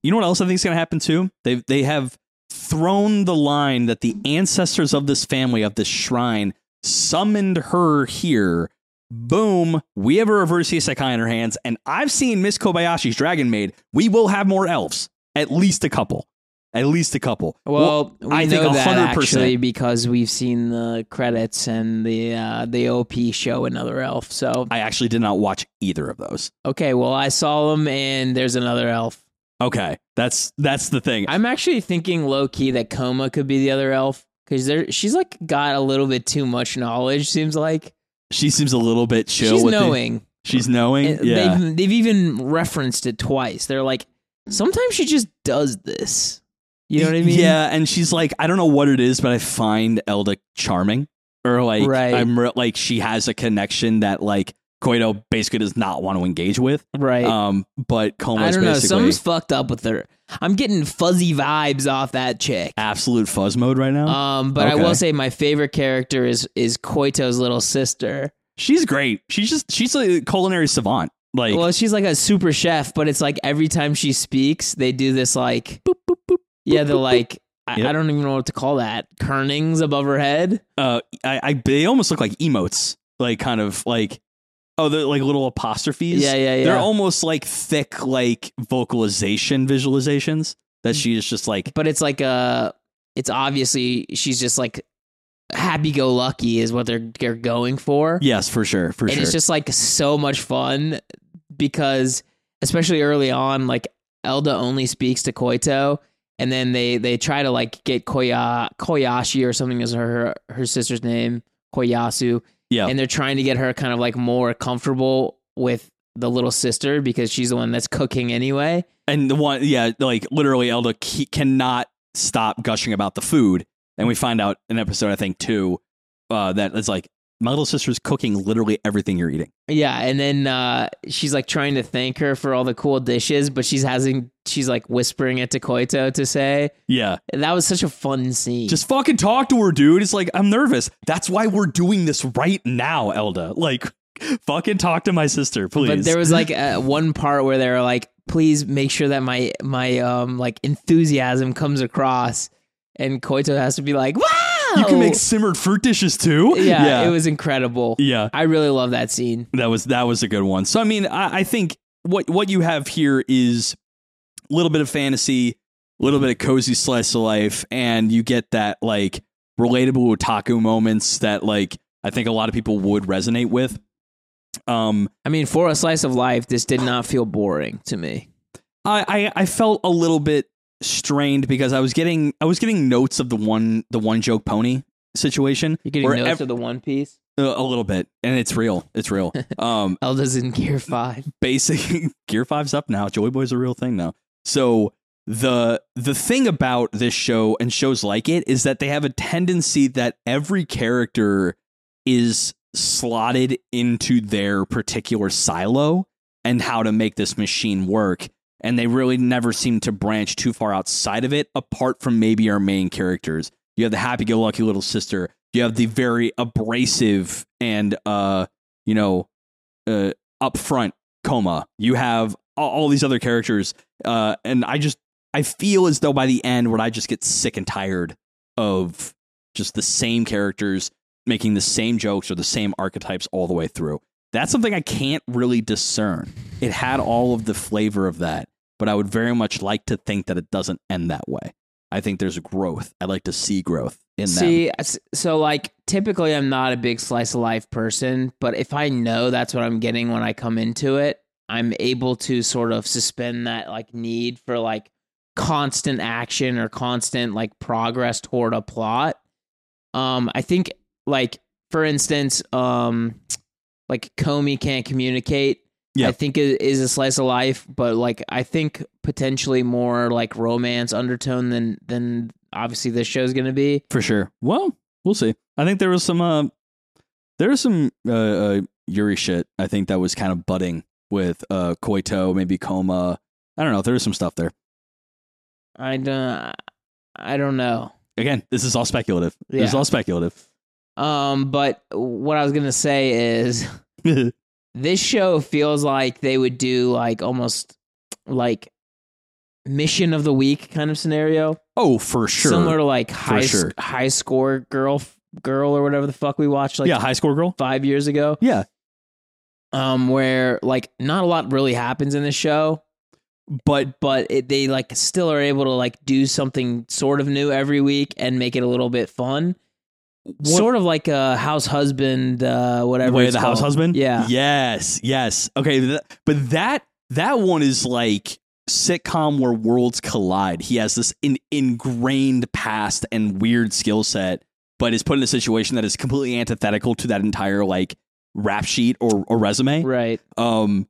You know what else I think is going to happen too? They they have thrown the line that the ancestors of this family of this shrine summoned her here boom, we have a reverse isekai in our hands, and I've seen Miss Kobayashi's Dragon Maid. We will have more elves, at least a couple, at least a couple. Well, we I think know that 100%. actually because we've seen the credits and the uh, the OP show another elf. So I actually did not watch either of those. okay, well I saw them and there's another elf. Okay, that's that's the thing. I'm actually thinking low key that Koma could be the other elf because there she's like got a little bit too much knowledge. Seems like She seems a little bit chill. she's knowing. She's knowing. And yeah. They've they've even referenced it twice. They're like, sometimes she just does this. You know what I <laughs> mean? Yeah, and she's like, I don't know what it is, but I find Elda charming, or like, Right. I'm re- like, she has a connection that like Koito basically does not want to engage with. Right. Um, but I Koma's don't know. Something's fucked up with her. I'm getting fuzzy vibes off that chick. absolute fuzz mode right now. Um, but I will say my favorite character is is Koito's little sister. she's great. She's just she's a culinary savant. Like, Well, she's like a super chef, but it's like every time she speaks, they do this like boop. Yeah, the like I, Yep. I don't even know what to call that. Kernings above her head. uh, I, I they almost look like emotes, like kind of like. Oh, they're like little apostrophes. Yeah, yeah, yeah. They're almost like thick, like vocalization visualizations that she is just like But it's like uh it's obviously she's just like happy go lucky is what they're they're going for. Yes, for sure, for and sure. And it's just like so much fun because especially early on like elda only speaks to koito and then they they try to like get koya koyashi or something is her her sister's name koyasu. Yeah, and they're trying to get her kind of like more comfortable with the little sister because she's the one that's cooking anyway. And the one, yeah, like literally, Elda ke- cannot stop gushing about the food, and we find out in episode I think two uh, that it's like my little sister's cooking literally everything you're eating. Yeah, and then uh, she's like trying to thank her for all the cool dishes, but she's having she's like whispering it to Koito to say. Yeah, And that was such a fun scene. just fucking talk to her, dude. It's like I'm nervous. That's why we're doing this right now, Elda. Like, fucking talk to my sister, please. but there was like <laughs> uh, one part where they were like, "Please make sure that my my um like enthusiasm comes across," and Koito has to be like, "Wow!" You can make simmered fruit dishes too. Yeah, yeah, it was incredible. yeah. I really love that scene. That was that was a good one. So I mean, I, I think what what you have here is a little bit of fantasy, a little bit of cozy slice of life, and you get that like relatable otaku moments that like I think a lot of people would resonate with. Um, I mean, for a slice of life, this did not feel boring to me. I, I I felt a little bit strained because I was getting I was getting notes of the one the one joke pony situation. You're getting notes ev- of the One Piece. a, a little bit, and it's real. It's real. <laughs> Um, Elda's in Gear Five. basic <laughs> Gear Five's up now. Joy Boy's a real thing now. So the the thing about this show and shows like it is that they have a tendency that every character is slotted into their particular silo and how to make this machine work and they really never seem to branch too far outside of it apart from maybe our main characters. You have the happy-go-lucky little sister. You have the very abrasive and uh you know uh upfront Koma. You have all, these other characters uh and i just i feel as though by the end where i just get sick and tired of just the same characters making the same jokes or the same archetypes all the way through. That's something i can't really discern. It had all of the flavor of that but i would very much like to think that it doesn't end that way i think there's growth i'd like to see growth in them See, so like typically I'm not a big slice of life person, but if I know that's what I'm getting when I come into it, I'm able to sort of suspend that like need for like constant action or constant like progress toward a plot. Um I think like for instance, um like Komi can't communicate. Yeah. I think it is a slice of life, but like I think potentially more like romance undertone than than obviously this show's going to be. For sure. Well, we'll see. I think there was some uh there was some uh, uh Yuri shit I think that was kind of budding with uh Koito, maybe Koma. I don't know, there was some stuff there. I don't I don't know. Again, this is all speculative. This is all speculative. Um but what I was going to say is <laughs> this show feels like they would do like almost like mission of the week kind of scenario. oh, for sure. Similar to like high sure. high score girl girl or whatever the fuck we watched like yeah, high score girl. 5 years ago. Yeah. um, where like not a lot really happens in the show, But but it, they like still are able to like do something sort of new every week and make it a little bit fun. Sort of like a house husband, uh, whatever. Way of it's the House. Husband? Yeah. Yes, yes. Okay, th- but that that one is like sitcom where worlds collide. He has this in, ingrained past and weird skill set, but is put in a situation that is completely antithetical to that entire like rap sheet or, or resume. Right. Um,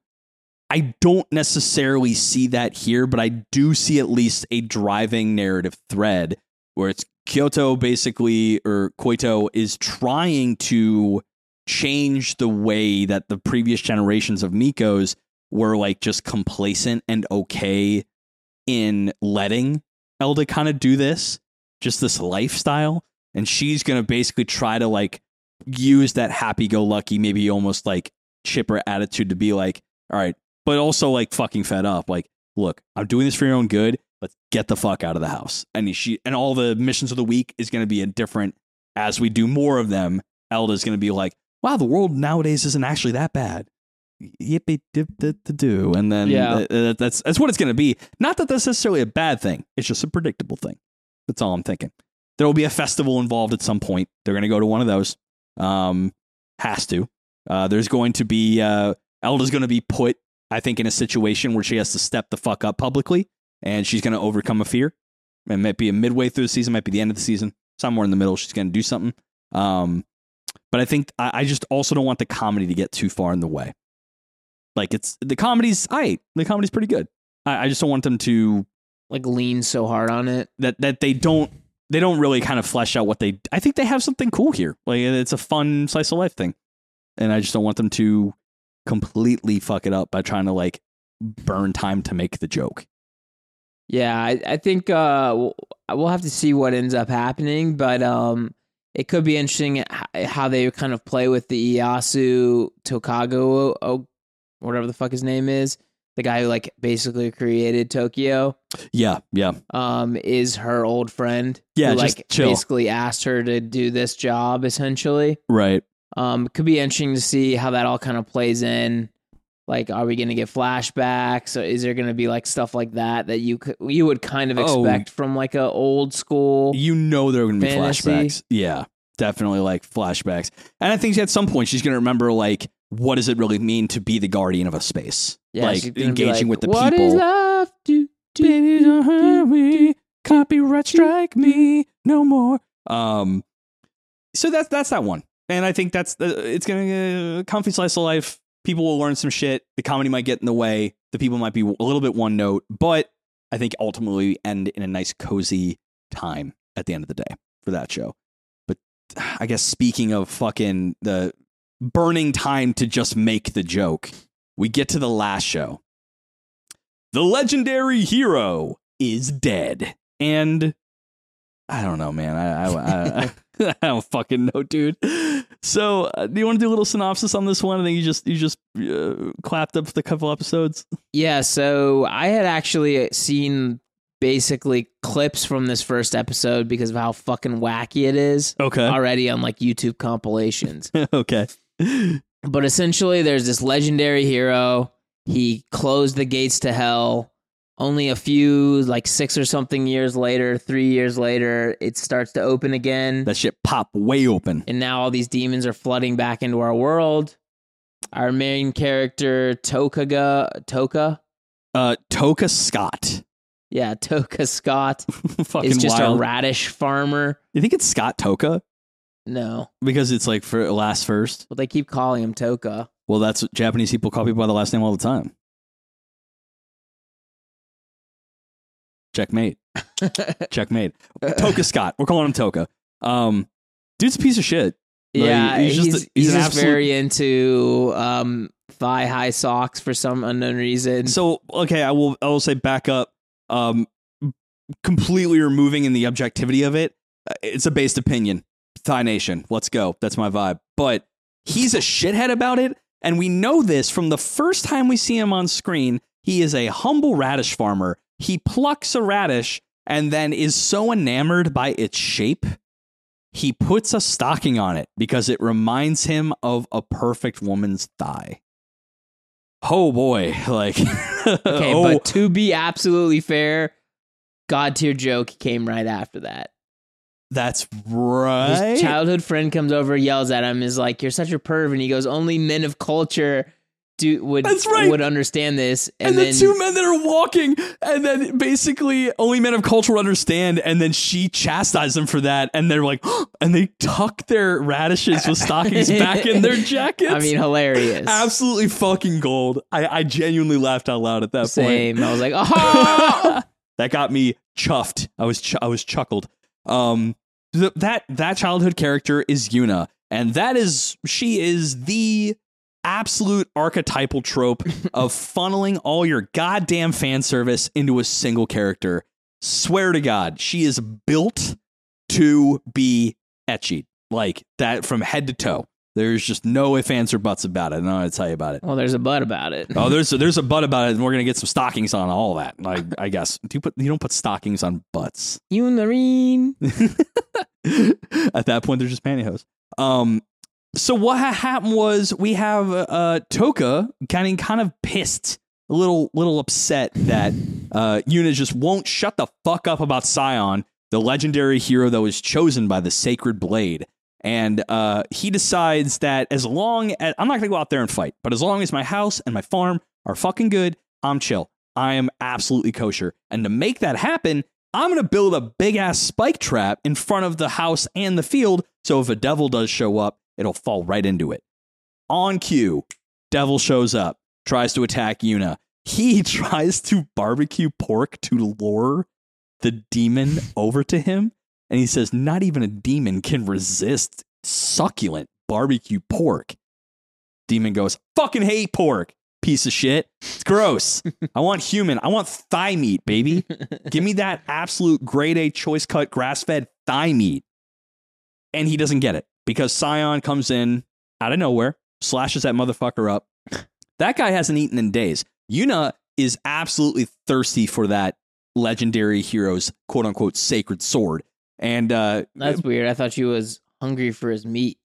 I don't necessarily see that here, but I do see at least a driving narrative thread where it's Kyoto basically, or Koito is trying to change the way that the previous generations of Mikos were like just complacent and okay in letting Elda kind of do this, just this lifestyle. And she's going to basically try to like use that happy go lucky, maybe almost like chipper attitude to be like, all right, but also like fucking fed up. Like, look, I'm doing this for your own good. Let's get the fuck out of the house. And she and all the missions of the week is going to be a different. As we do more of them, Elda's going to be like, wow, the world nowadays isn't actually that bad. Yippee dip dip to do, and then Yeah. that's that's what it's going to be. Not that that's necessarily a bad thing. It's just a predictable thing. That's all I'm thinking. There will be a festival involved at some point. They're going to go to one of those. Um, has to. Uh, there's going to be uh, Elda's going to be put, I think, in a situation where she has to step the fuck up publicly, and she's going to overcome a fear. It might be a midway through the season, might be the end of the season, somewhere in the middle. She's going to do something. Um, but I think I, I just also don't want the comedy to get too far in the way. Like it's the comedy's, I the comedy's pretty good. I, I just don't want them to Like lean so hard on it. that that they don't they don't really kind of flesh out what they I think they have something cool here. Like it's a fun slice of life thing. And I just don't want them to completely fuck it up by trying to like burn time to make the joke. Yeah, I, I think uh, we'll, we'll have to see what ends up happening, but um, it could be interesting how they kind of play with the Iyasu Tokago, oh, whatever the fuck his name is, the guy who like basically created Tokyo. Yeah, yeah. Um, is her old friend. Yeah, who, just like chill. basically asked her to do this job essentially. Right. Um, could be interesting to see how that all kind of plays in. Like, are we going to get flashbacks? Or is there going to be like stuff like that that you could you would kind of Oh. expect from like a old school? You know there are going to be Fantasy. flashbacks. Yeah, definitely like flashbacks. And I think at some point she's going to remember like what does it really mean to be the guardian of a space? Yeah, like she's gonna be engaging like, with the "What people. is love? Do, do, Baby, do, don't hurt me. do." Copyright strike me no more. Um, so that's that's that one, and I think that's the it's gonna uh, comfy slice of life. People will learn some shit. The comedy might get in the way. The people might be a little bit one note, but I think ultimately we end in a nice cozy time at the end of the day for that show. But <sighs> I guess speaking of fucking the burning time to just make the joke, we get to the last show. The legendary hero is dead. And I don't know, man. I I, I, <laughs> <laughs> I don't fucking know, dude. So, uh, do you want to do a little synopsis on this one? I think you just you just uh, clapped up the couple episodes. Yeah, so I had actually seen basically clips from this first episode because of how fucking wacky it is Okay. already on like YouTube compilations. <laughs> okay. But essentially, there's this legendary hero. He closed the gates to hell. Only a few, like six or something years later, three years later, it starts to open again. That shit pop way open. and now all these demons are flooding back into our world. Our main character, Tokaga, Toka, Uh, Toka Scott. yeah, Toka Scott, <laughs> fucking is just wild. a radish farmer. you think it's Scott Toka No, because it's like for last first? but they keep calling him Toka. Well, that's what Japanese people call people by the last name all the time. Checkmate. <laughs> Checkmate. Toka Scott. We're calling him Toka. Um, dude's a piece of shit. Like, yeah, he's he's just a- he's he's just absolute- very into um, thigh high socks for some unknown reason. So okay, I will. I will say back up. Um, completely removing in the objectivity of it. uh, It's a based opinion. Thigh Nation. Let's go. That's my vibe. But he's a shithead about it, and we know this from the first time we see him on screen. He is a humble radish farmer. He plucks a radish and then is so enamored by its shape, he puts a stocking on it because it reminds him of a perfect woman's thigh. oh boy, <laughs> like Okay, oh, but to be absolutely fair, God tier joke came right after that. that's right. His childhood friend comes over, yells at him, is like, "You're such a perv," and he goes, "Only men of culture do would That's right. would understand this." and, And, the then two men that are walking, and then basically only men of culture understand, and then she chastises them for that, and they're like, <gasps> and they tuck their radishes with stockings back in their <laughs> jackets. I mean, hilarious. absolutely fucking gold. I, I genuinely laughed out loud at that point. Same. I was like, <laughs> "Oh!" that got me chuffed. I was ch- I was chuckled. Um, th- that that childhood character is Yuna, and that is she is the absolute archetypal trope of <laughs> funneling all your goddamn fan service into a single character. Swear to God, she is built to be etchy like that from head to toe. There's just no ifs, ands, or buts about it. And I don't know how to tell you about it. well, there's a but about it. Oh, there's a, there's a butt about it, and we're gonna get some stockings on all that. Like I guess do you put you don't put stockings on butts. You Unarine. <laughs> At that point, they're just pantyhose. Um, so what ha- happened was we have uh Toka kind of kind of pissed, a little little upset that uh Yuna just won't shut the fuck up about Scion, the legendary hero that was chosen by the Sacred Blade. And uh, he decides that as long as I'm not gonna go out there and fight, but as long as my house and my farm are fucking good, I'm chill. I am absolutely kosher. And to make that happen, I'm gonna build a big ass spike trap in front of the house and the field. So if a devil does show up, it'll fall right into it. On cue, devil shows up, tries to attack Yuna. He <laughs> tries to barbecue pork to lure the demon <laughs> over to him. And he says, Not even a demon can resist succulent barbecue pork. Demon goes, Fucking hate pork, piece of shit. It's gross. I want human. I want thigh meat, baby. Give me that absolute grade A choice cut grass fed thigh meat. And he doesn't get it because Scion comes in out of nowhere, slashes that motherfucker up. That guy hasn't eaten in days. Yuna is absolutely thirsty for that legendary hero's quote unquote sacred sword. And uh, That's weird. I thought she was hungry for his meat.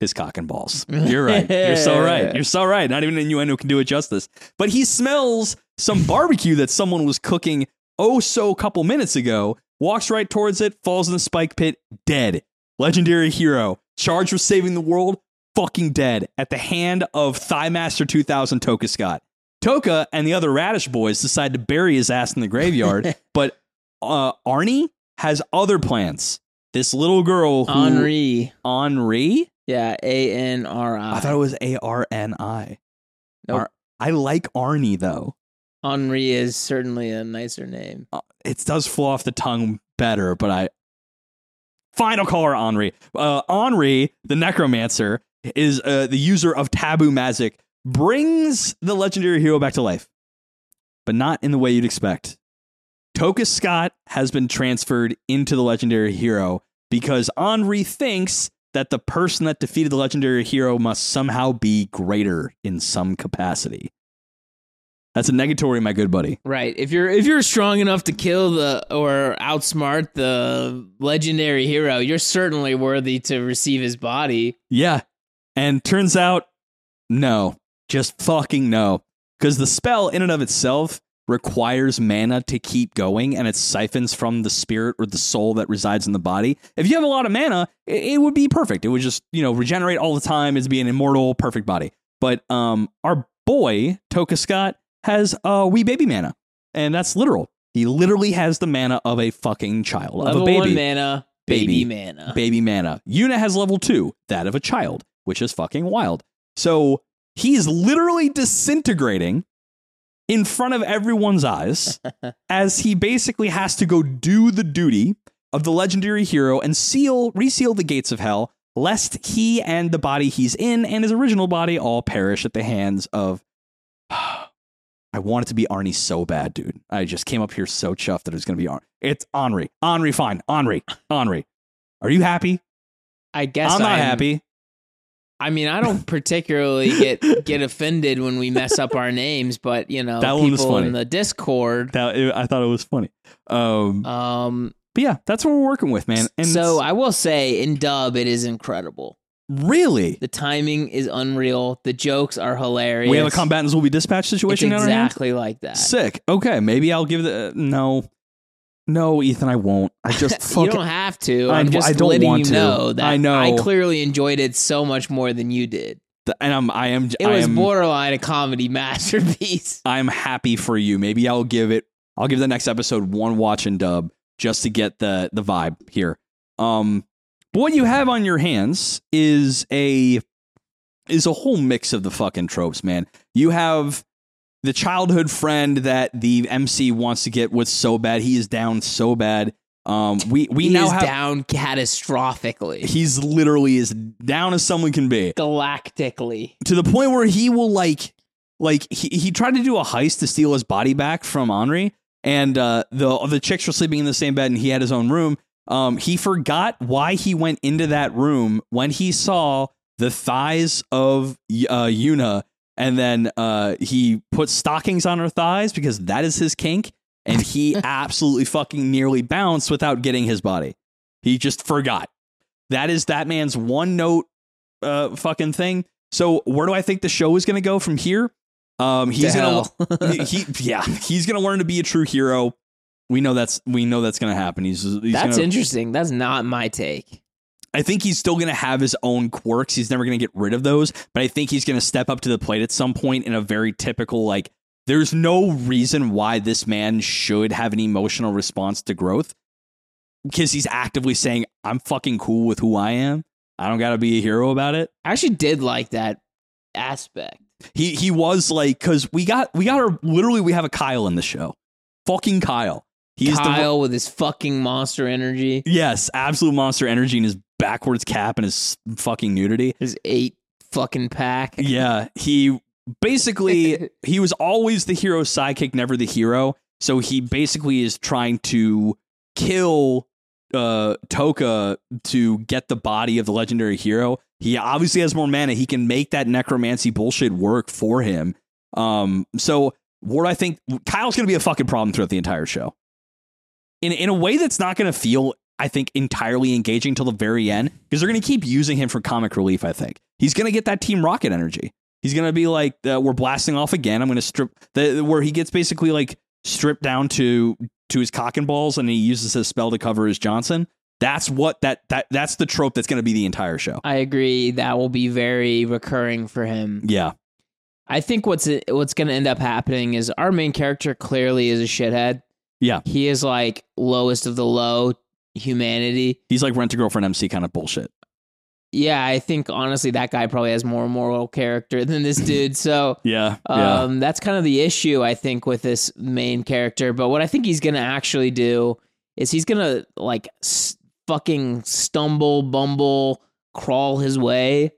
his cock and balls. <laughs> You're right. You're so right. <laughs> You're so right. Not even innuendo can do it justice. But he smells some barbecue that someone was cooking oh so a couple minutes ago, walks right towards it, falls in the spike pit, dead. Legendary hero, charged with saving the world, fucking dead at the hand of Thigh Master 2000 Toka Scott. Toka and the other Radish boys decide to bury his ass in the graveyard, <laughs> but uh, Arnie has other plans. This little girl who Anri. Anri? Yeah, A N R I. I thought it was A R N I. Nope. Ar- I like Arnie though. Anri is certainly a nicer name. Uh, It does flow off the tongue better, but I. Fine, I'll call her Anri. Uh, Anri, the necromancer, is uh, the user of taboo magic, brings the legendary hero back to life, but not in the way you'd expect. Toka Scott has been transferred into the legendary hero because Anri thinks that the person that defeated the legendary hero must somehow be greater in some capacity. That's a negatory, my good buddy. Right. If you're if you're strong enough to kill the or outsmart the legendary hero, you're certainly worthy to receive his body. Yeah. And turns out, no, just fucking no. Because the spell, in and of itself, requires mana to keep going and it siphons from the spirit or the soul that resides in the body. If you have a lot of mana, it, it would be perfect. It would just, you know, regenerate all the time. It'd be an immortal, perfect body. But um, our boy, Toka Scott, has a wee baby mana. And that's literal. He literally has the mana of a fucking child, Level of a baby one mana, baby, Baby. mana. baby mana. Yuna has level two, that of a child, which is fucking wild. So he's literally disintegrating in front of everyone's eyes <laughs> as he basically has to go do the duty of the legendary hero and seal, reseal the gates of hell, lest he and the body he's in and his original body all perish at the hands of. <sighs> I want it to be Arnie so bad, dude. I just came up here so chuffed that it was going to be Arnie. It's Anri. Anri, fine. Anri. Anri. Are you happy? I guess I'm not I'm- happy. I mean, I don't <laughs> particularly get get offended when we mess up our names, but you know, That one was people funny. in the Discord. That I thought it was funny. Um, Um, but yeah, that's what we're working with, man. And so I will say, in dub, it is incredible. Really? The timing is unreal. The jokes are hilarious. We have a combatants will be dispatched situation hands? exactly like that. Sick. Okay, maybe I'll give the no. No, Ethan, I won't. I just <laughs> you don't have to. I- I'm just I don't letting want you to. know that I know. I clearly enjoyed it so much more than you did. and I'm I am It I was am, borderline a comedy <laughs> masterpiece. I'm happy for you. Maybe I'll give it I'll give the next episode one watch and dub just to get the the vibe here. Um but what you have on your hands is a is a whole mix of the fucking tropes, man. You have the childhood friend that the MC wants to get with so bad. He is down so bad. Um we we he now have down catastrophically, he's literally as down as someone can be. galactically. to the point where he will like like he, he tried to do a heist to steal his body back from Anri and uh the the chicks were sleeping in the same bed and he had his own room um he forgot why he went into that room when he saw the thighs of uh Yuna and then uh he put stockings on her thighs because that is his kink and he <laughs> absolutely fucking nearly bounced without getting his body he just forgot that is that man's one note uh fucking thing so where do I think the show is going to go from here? Um, he's To gonna he yeah he's gonna learn to be a true hero. We know that's we know that's gonna happen. He's, he's That's gonna, interesting. That's not my take. I think he's still gonna have his own quirks. He's never gonna get rid of those, but I think he's gonna step up to the plate at some point in a very typical like. There's no reason why this man should have an emotional response to growth because he's actively saying, "I'm fucking cool with who I am. I don't got to be a hero about it." I actually did like that aspect. He he was like because we got we got our literally we have a Kyle in the show, fucking Kyle. He's the Kyle with his fucking monster energy, yes, absolute monster energy in his backwards cap and his fucking nudity. his eight fucking pack. Yeah, he basically <laughs> he was always the hero sidekick, never the hero. So he basically is trying to kill uh Toka to get the body of the legendary hero. He obviously has more mana. He can make that necromancy bullshit work for him. Um so what I think Kyle's going to be a fucking problem throughout the entire show. In in a way that's not going to feel I think entirely engaging till the very end because they're going to keep using him for comic relief, I think. He's going to get that Team Rocket energy. He's gonna be like, uh, we're blasting off again. I'm gonna strip the where he gets basically like stripped down to to his cock and balls, and he uses his spell to cover his Johnson. That's what that that that's the trope that's gonna be the entire show. I agree. That will be very recurring for him. Yeah, I think what's what's going to end up happening is our main character clearly is a shithead. Yeah. he is like lowest of the low humanity. he's like rent a girlfriend MC kind of bullshit. Yeah, I think honestly that guy probably has more moral character than this <laughs> dude. So Yeah, yeah, um, that's kind of the issue I think with this main character. But what I think he's gonna actually do is he's gonna like s- fucking stumble, bumble, crawl his way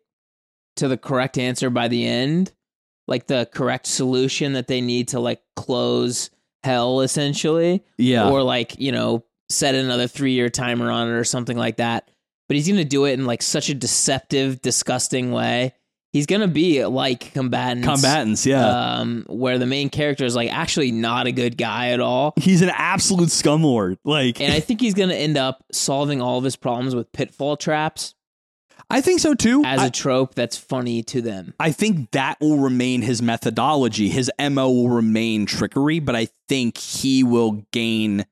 to the correct answer by the end, like the correct solution that they need to like close hell essentially yeah. or like you know set another three year timer on it or something like that but he's gonna do it in like such a deceptive disgusting way he's gonna be like combatants Combatants, yeah. um where the main character is like actually not a good guy at all he's an absolute scumlord. Like, and i think he's gonna end up solving all of his problems with pitfall traps I think so too. as I- a trope that's funny to them I think that will remain his methodology. His MO will remain trickery, but I think he will gain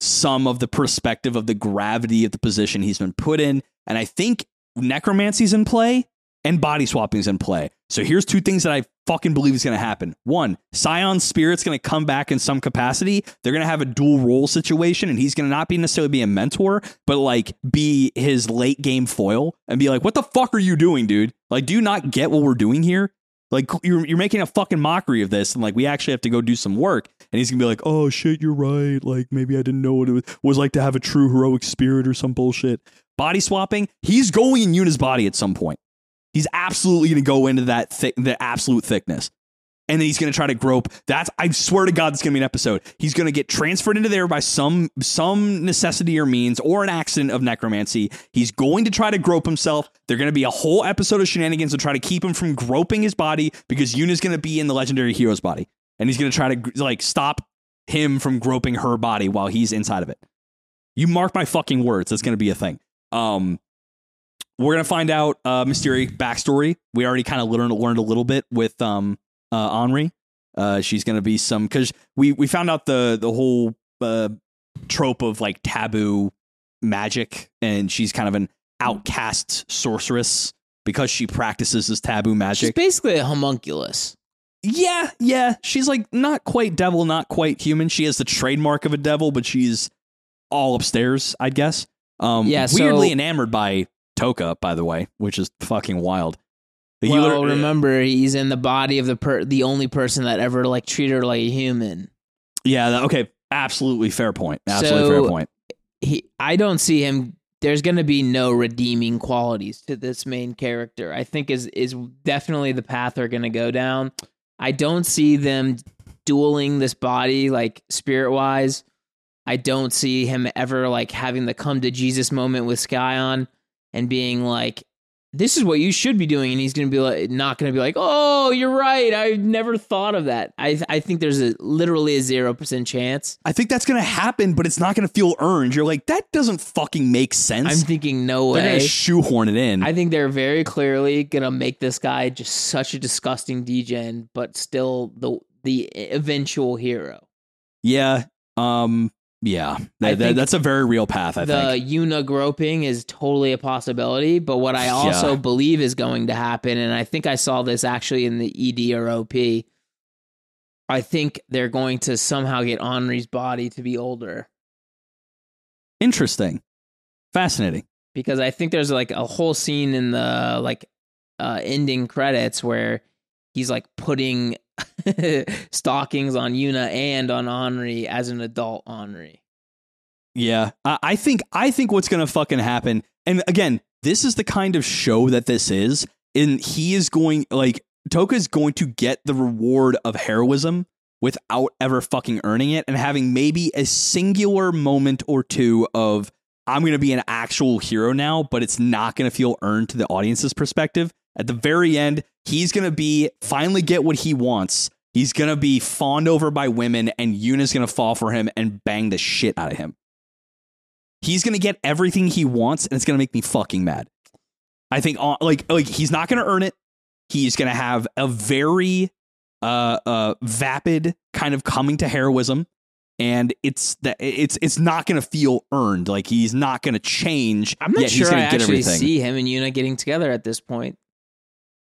some of the perspective of the gravity of the position he's been put in. And I think necromancy's in play and body swapping's in play. So here's two things that I fucking believe is going to happen. One, Scion's spirit's going to come back in some capacity. They're going to have a dual role situation, and he's going to not be necessarily be a mentor, but like be his late game foil and be like, "What the fuck are you doing, dude? Like, do you not get what we're doing here? Like, you're you're making a fucking mockery of this, and like we actually have to go do some work." And he's gonna be like, "Oh shit, you're right. Like maybe I didn't know what it was, was like to have a true heroic spirit or some bullshit." Body swapping. He's going in Yuna's body at some point. He's absolutely going to go into that the absolute thickness. And then he's going to try to grope. That's I swear to God, it's going to be an episode. He's going to get transferred into there by some some necessity or means or an accident of necromancy. He's going to try to grope himself. They're going to be a whole episode of shenanigans to try to keep him from groping his body because Yuna's going to be in the legendary hero's body, and he's going to try to like stop him from groping her body while he's inside of it. You mark my fucking words. That's going to be a thing. Um, we're gonna find out uh, Mystery backstory. We already kind of learned learned a little bit with um uh, Anri. Uh, she's gonna be some because we we found out the the whole uh, trope of like taboo magic, and she's kind of an outcast sorceress because she practices this taboo magic. She's basically a homunculus. yeah, yeah, she's like not quite devil, not quite human. She has the trademark of a devil, but she's all upstairs, I guess. Um, Yeah, so- weirdly enamored by Toka, by the way, which is fucking wild. Well, literally- remember he's in the body of the per- the only person that ever like treated her like a human. Yeah. that- Okay. Absolutely fair point. Absolutely So- fair point. He, I don't see him. There's going to be no redeeming qualities to this main character. I think is is definitely the path they're going to go down. I don't see them dueling this body like spirit wise. I don't see him ever like having the come to Jesus moment with Scion and being like, "This is what you should be doing," and he's gonna be like, not gonna be like, "Oh, you're right. I never thought of that." I I think there's a literally a zero percent chance. I think that's gonna happen, but it's not gonna feel earned. You're like, that doesn't fucking make sense. I'm thinking no They're way. gonna shoehorn it in. I think they're very clearly gonna make this guy just such a disgusting degen, but still the the eventual hero. yeah. Um. Yeah. That- that- that's a very real path. I the think. Yuna groping is totally a possibility, but what I also Yeah. believe is going to happen, and I think I saw this actually in the ED or OP. I think they're going to somehow get Henri's body to be older Interesting. Fascinating. because I think there's like a whole scene in the like uh ending credits where he's like putting <laughs> stockings on Yuna and on Henri as an adult Henri. Yeah, I think I think what's gonna fucking happen, and again, this is the kind of show that this is, and he is going like Toka is going to get the reward of heroism without ever fucking earning it, and having maybe a singular moment or two of I'm gonna be an actual hero now, but it's not gonna feel earned to the audience's perspective. At the very end, he's gonna be finally get what he wants. He's gonna be fawned over by women, and Yuna's gonna fall for him and bang the shit out of him. He's gonna get everything he wants, and it's gonna make me fucking mad. I think, uh, like, like he's not gonna earn it. He's gonna have a very, uh, uh, vapid kind of coming to heroism, and it's that it's it's not gonna feel earned. Like he's not gonna change. I'm not sure I get actually everything. see him and Yuna getting together at this point.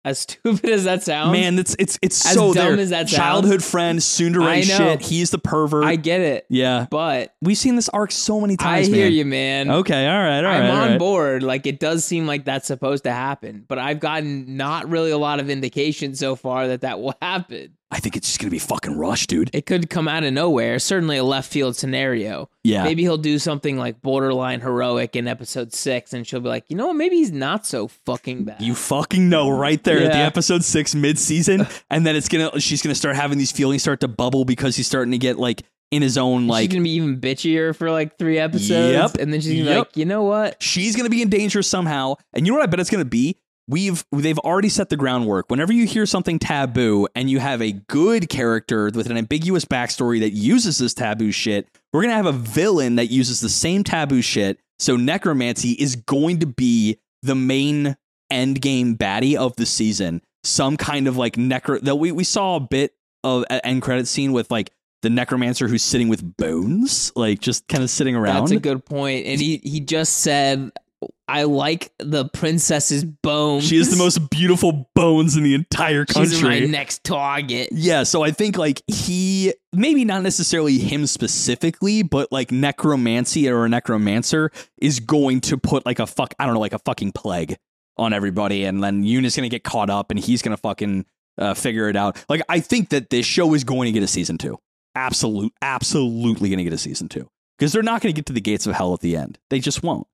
As <laughs> stupid as that sounds, Man, it's it's it's As so dumb there. as that sounds. Childhood friend, soon to know. shit. He's the pervert. I get it, yeah, but we've seen this arc so many times. I hear man. you, man. Okay, all right, all right. I'm all on right. board. Like it does seem like that's supposed to happen, but I've gotten not really a lot of indication so far that that will <laughs> happen. I think it's just gonna be fucking rush, dude. It could come out of nowhere. Certainly a left field scenario. Yeah, Maybe he'll do something like borderline heroic in episode six, and she'll be like, you know what? Maybe he's not so fucking bad. You fucking know right there at the episode six mid season, <laughs> and then it's gonna she's gonna start having these feelings start to bubble because he's starting to get like in his own like she's gonna be even bitchier for like three episodes, Yep. and then she's gonna be Yep. like, you know what? she's gonna be in danger somehow. And you know what I bet it's gonna be? We've they've already set the groundwork. Whenever you hear something taboo and you have a good character with an ambiguous backstory that uses this taboo shit, we're gonna have a villain that uses the same taboo shit. So necromancy is going to be the main end game baddie of the season. Some kind of like necro that we, we saw a bit of an end credit scene with like the necromancer who's sitting with bones, like just kind of sitting around. That's a good point. And he he just said, I like the princess's bones. She has the most beautiful bones in the entire country. She's my next target. Yeah, so I think like he maybe not necessarily him specifically, but like necromancy or a necromancer is going to put like a fuck I don't know, like a fucking plague on everybody, and then Yuna's gonna get caught up and he's gonna fucking uh, figure it out. Like I think that this show is going to get a season two. Absolute absolutely gonna get a season two. Because they're not gonna get to the gates of hell at the end. They just won't.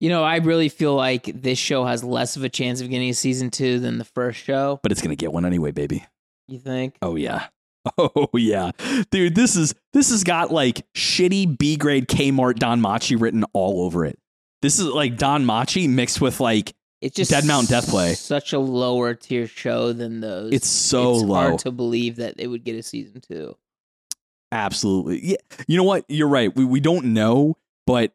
You know, I really feel like this show has less of a chance of getting a season two than the first show. But it's gonna get one anyway, baby. You think? Oh yeah. <laughs> Oh yeah. Dude, this is this has got like shitty B grade Kmart DanMachi written all over it. This is like DanMachi mixed with like It's just Dead Mountain Death Play. Such a lower tier show than those. it's so it's low. hard to believe that it would get a season two. Absolutely. Yeah. You know what? You're right. We we don't know, but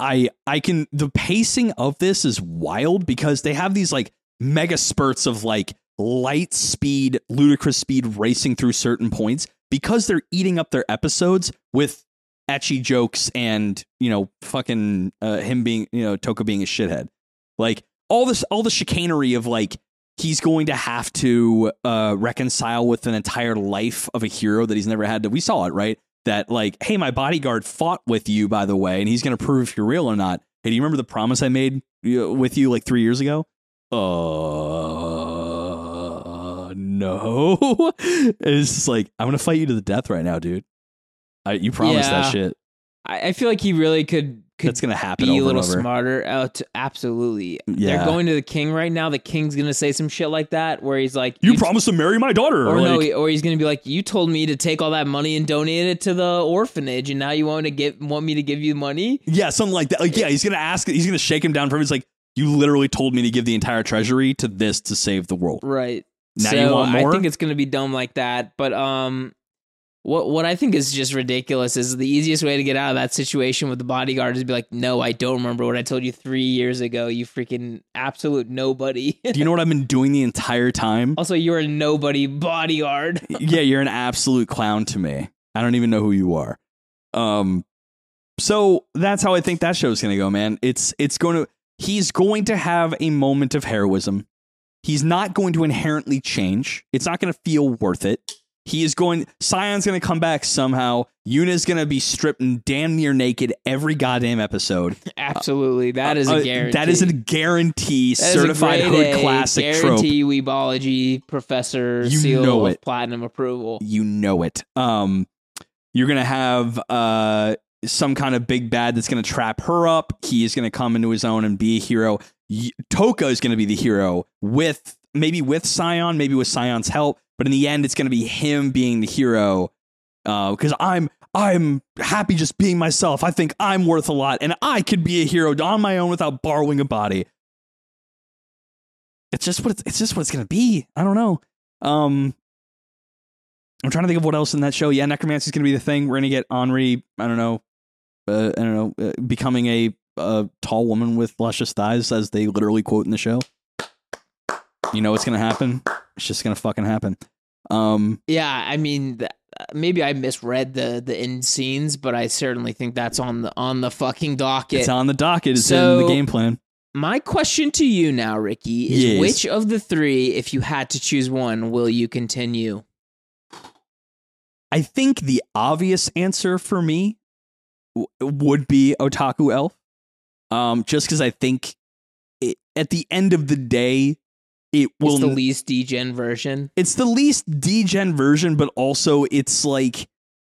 I, I can the pacing of this is wild because they have these like mega spurts of like light speed, ludicrous speed racing through certain points because they're eating up their episodes with ecchi jokes and you know fucking uh, him being you know Toka being a shithead. Like all this all the chicanery of like he's going to have to uh, reconcile with an entire life of a hero that he's never had to. We saw it right that like hey my bodyguard fought with you by the way and he's going to prove if you're real or not. Hey, do you remember the promise I made with you like three years ago? Uh, no. <laughs> it's just like I'm gonna fight you to the death right now, dude. I, you promised Yeah. that shit. I, I feel like he really could That's gonna happen be a little smarter. Oh, t- absolutely. Yeah. They're going to the king right now. The king's gonna say some shit like that, where he's like, You promised to marry my daughter. or like, no, he- or he's gonna be like, you told me to take all that money and donate it to the orphanage, and now you want to get want me to give you money? yeah, something like that. Like, yeah, he's gonna ask. He's gonna shake him down from. He's like, you literally told me to give the entire treasury to this to save the world. Right. Now so you want more? I think it's gonna be dumb like that. But um, what what I think is just ridiculous is the easiest way to get out of that situation with the bodyguard is to be like, no, I don't remember what I told you three years ago. You freaking absolute nobody. <laughs> Do you know what I've been doing the entire time? also, you're a nobody bodyguard. <laughs> yeah, you're an absolute clown to me. I don't even know who you are. Um, so that's how I think that show's gonna go, man. It's it's going to he's going to have a moment of heroism. He's not going to inherently change. It's not going to feel worth it. He is going. Scion's going to come back somehow. Yuna's going to be stripped and damn near naked every goddamn episode. Absolutely, that is Uh, a guarantee. That is a guarantee. That a certified grade hood A classic trope. guarantee Weebology professor You seal know of it. platinum approval. you know it. Um, you're gonna have uh some kind of big bad that's gonna trap her up. He is gonna come into his own and be a hero. Y- Toka is gonna be the hero with maybe with Scion, maybe with Scion's help, but in the end, it's gonna be him being the hero. Because I'm I'm happy just being myself. I think I'm worth a lot, and I could be a hero on my own without borrowing a body. It's just what it's, it's just what it's gonna be. I don't know. Um, I'm trying to think of what else in that show. Yeah, necromancy is going to be the thing. We're going to get Henri. I don't know. Uh, I don't know. Uh, becoming a, a tall woman with luscious thighs, as they literally quote in the show. You know what's going to happen? It's just going to fucking happen. Um, Yeah, I mean, th- maybe I misread the the end scenes, but I certainly think that's on the on the fucking docket. it's on the docket. It's So- in the game plan. My question to you now, Ricky, is Yes. which of the three, if you had to choose one, will you continue? I think the obvious answer for me w- would be Otaku Elf. Um, just because I think it, at the end of the day, it will It's the least degen version. it's the least degen version, but also it's like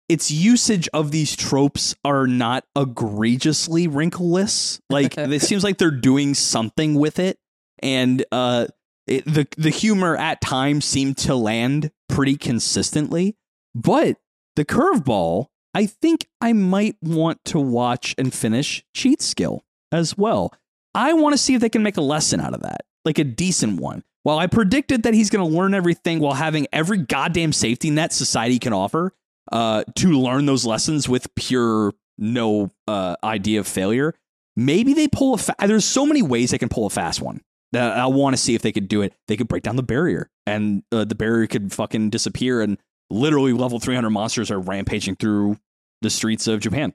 its usage of these tropes are not egregiously wrinkleless. Like <laughs> it seems like they're doing something with it, and uh, it, the the humor at times seemed to land pretty consistently. But the curveball, I think I might want to watch and finish Cheat Skill as well. I want to see if they can make a lesson out of that, like a decent one. While I predicted that he's going to learn everything while having every goddamn safety net society can offer uh, to learn those lessons with pure no uh, idea of failure, maybe they pull a. Fa- There's so many ways they can pull a fast one. that I want to see if they could do it. They could break down the barrier, and uh, the barrier could fucking disappear, and literally level 300 monsters are rampaging through the streets of Japan.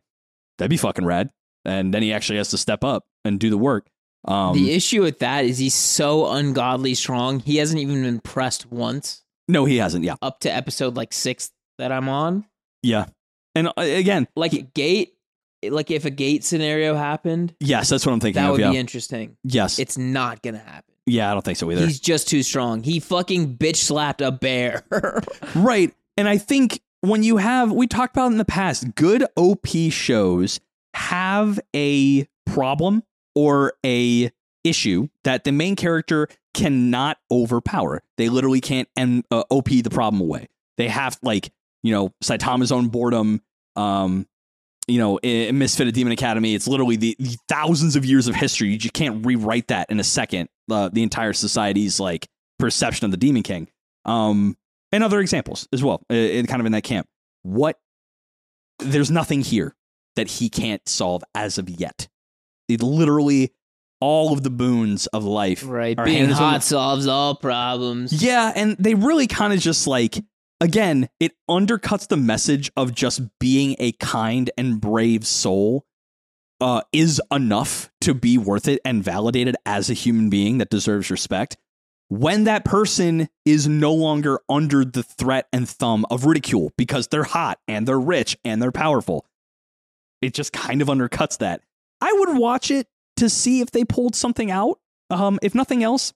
That'd be fucking rad. And then he actually has to step up and do the work. Um, the issue with that is he's so ungodly strong. He hasn't even been pressed once no, he hasn't. Yeah, up to episode like six that I'm on. yeah. And uh, again, Like a gate, like if a gate scenario happened, yes, that's what I'm thinking that of. would Yeah, be interesting. yes, It's not gonna happen. yeah. I don't think so either. He's just too strong. He fucking bitch slapped a bear. <laughs> Right. And I think when you have, we talked about in the past, good OP shows have a problem or a issue that the main character cannot overpower. They literally can't and uh, OP the problem away. They have like, you know, Saitama's own boredom, um, you know, in Misfit of Demon Academy, it's literally the, the thousands of years of history. You just can't rewrite that in a second. The entire society's like perception of the Demon King. Um, and other examples as well, in, kind of in that camp. What? There's nothing here that he can't solve as of yet. It literally all of the boons of life. Right. Being hot solves all problems. Yeah, and they really kind of just like again, it undercuts the message of just being a kind and brave soul uh, is enough to be worth it and validated as a human being that deserves respect. When that person is no longer under the threat and thumb of ridicule because they're hot and they're rich and they're powerful, it just kind of undercuts that. I would watch it to see if they pulled something out. Um, if nothing else,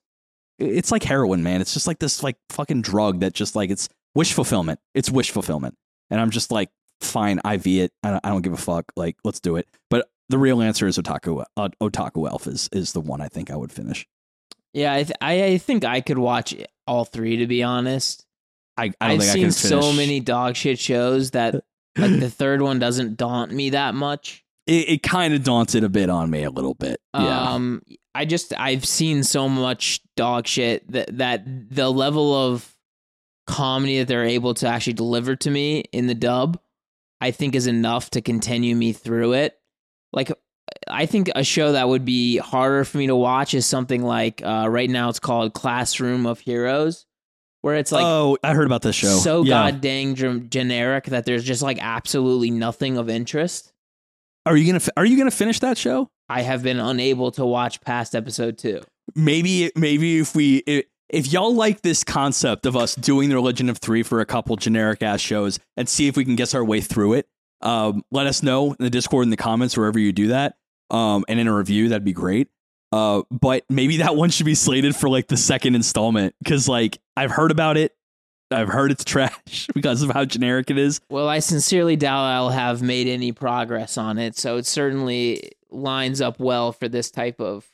it's like heroin, man. It's just like this like fucking drug that just like it's wish fulfillment. It's wish fulfillment, and I'm just like, fine, IV it. I don't, I don't give a fuck. Like, let's do it. But the real answer is Otaku. Uh, Otaku Elf is is the one I think I would finish. Yeah, I, th- I think I could watch all three to be honest. I, I I've think seen can so many dog shit shows that like the third one doesn't daunt me that much. It, it kind of daunted a bit on me a little bit. Yeah. Um, I just I've seen so much dog shit that that the level of comedy that they're able to actually deliver to me in the dub, I think is enough to continue me through it. Like I think a show that would be harder for me to watch is something like uh, right now it's called Classroom of Heroes, where it's like oh, I heard about this show. so yeah. god dang generic that there's just like absolutely nothing of interest. Are you gonna Are you gonna finish that show? I have been unable to watch past episode two. maybe maybe if we if, if y'all like this concept of us doing the religion of three for a couple generic ass shows and see if we can guess our way through it um, let us know in the discord in the comments wherever you do that um, and in a review that'd be great uh, but maybe that <laughs> one should be slated for like the second installment because like i've heard about it i've heard it's trash <laughs> because of how generic it is Well, I sincerely doubt I'll have made any progress on it, so it certainly lines up well for this type of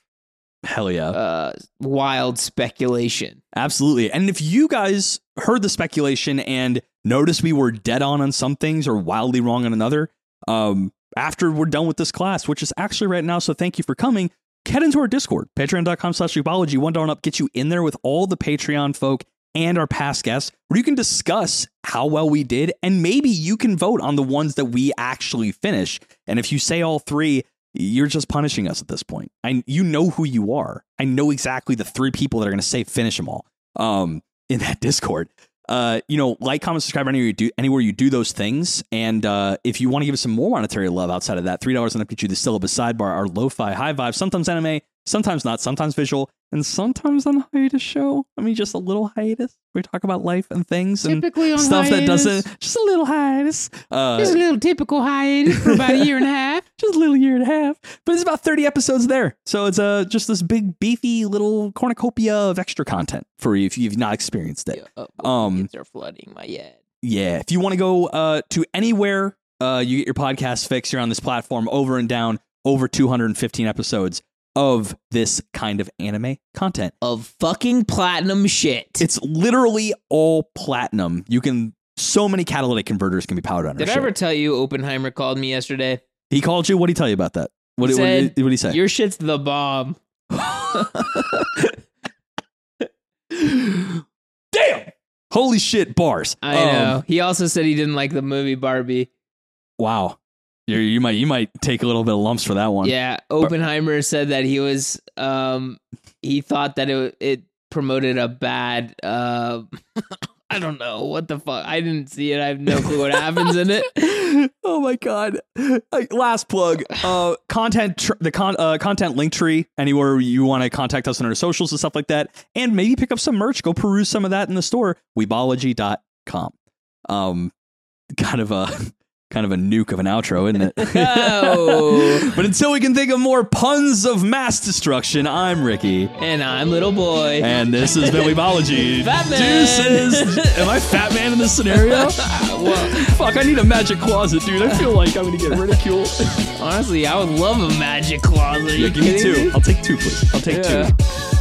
hell yeah uh, wild speculation. Absolutely. And if you guys heard the speculation and noticed we were dead on on some things or wildly wrong on another, um, after we're done with this class, which is actually right now, so thank you for coming, head into our Discord, patreon.com slash Weebology. One dollar up gets you in there with all the Patreon folk and our past guests, where you can discuss how well we did, and maybe you can vote on the ones that we actually finish. And if you say all three, you're just punishing us at this point. I you know who you are. I know exactly the three people that are going to say finish them all. Um, in that Discord. Uh, you know, like, comment, subscribe anywhere you do anywhere you do those things. And uh, if you want to give us some more monetary love outside of that, three dollars and up get you the syllabus sidebar, our lo-fi high vibe, sometimes anime, sometimes not, sometimes visual, and sometimes on the hiatus show. I mean, just a little hiatus. We talk about life and things and Typically on stuff that doesn't. Just a little hiatus. Uh, Just a little typical hiatus for about a year and a half. <laughs> just a little year and a half. But it's about 30 episodes there. So it's uh, just this big, beefy little cornucopia of extra content for you if you've not experienced it. Um, um, are flooding my head. Yeah. If you want to go uh, to anywhere uh, you get your podcast fix, you're on this platform over and down over 215 episodes of this kind of anime content. Of fucking platinum shit. It's literally all platinum. You can, so many catalytic converters can be powered on. Did I shit. ever tell you Oppenheimer called me yesterday? He called you? What did he tell you about that? What He did, what what did he say? Your shit's the bomb. <laughs> Damn! Holy shit, bars. I Um, know. He also said he didn't like the movie Barbie. Wow. You you might you might take a little bit of lumps for that one. Yeah, Oppenheimer said that he was um he thought that it it promoted a bad uh <laughs> I don't know what the fuck. I didn't see it. I have no clue what happens in it. <laughs> oh my god! Like, last plug. Uh, content tr- the con uh, content link tree anywhere you want to contact us on our socials and stuff like that, and maybe pick up some merch. Go peruse some of that in the store. Weebology.com. Um, kind of a kind of a nuke of an outro, isn't it? <laughs> Oh. <laughs> but until we can think of more puns of mass destruction, I'm Ricky. And I'm little boy. And this is Weebology. <laughs> Fat man. Deuces. Am I fat man in this scenario? well, Fuck, I need a magic closet, dude. I feel like I'm gonna get ridiculed. honestly, I would love a magic closet. Yeah, give me two. I'll take two, please. I'll take Yeah. two.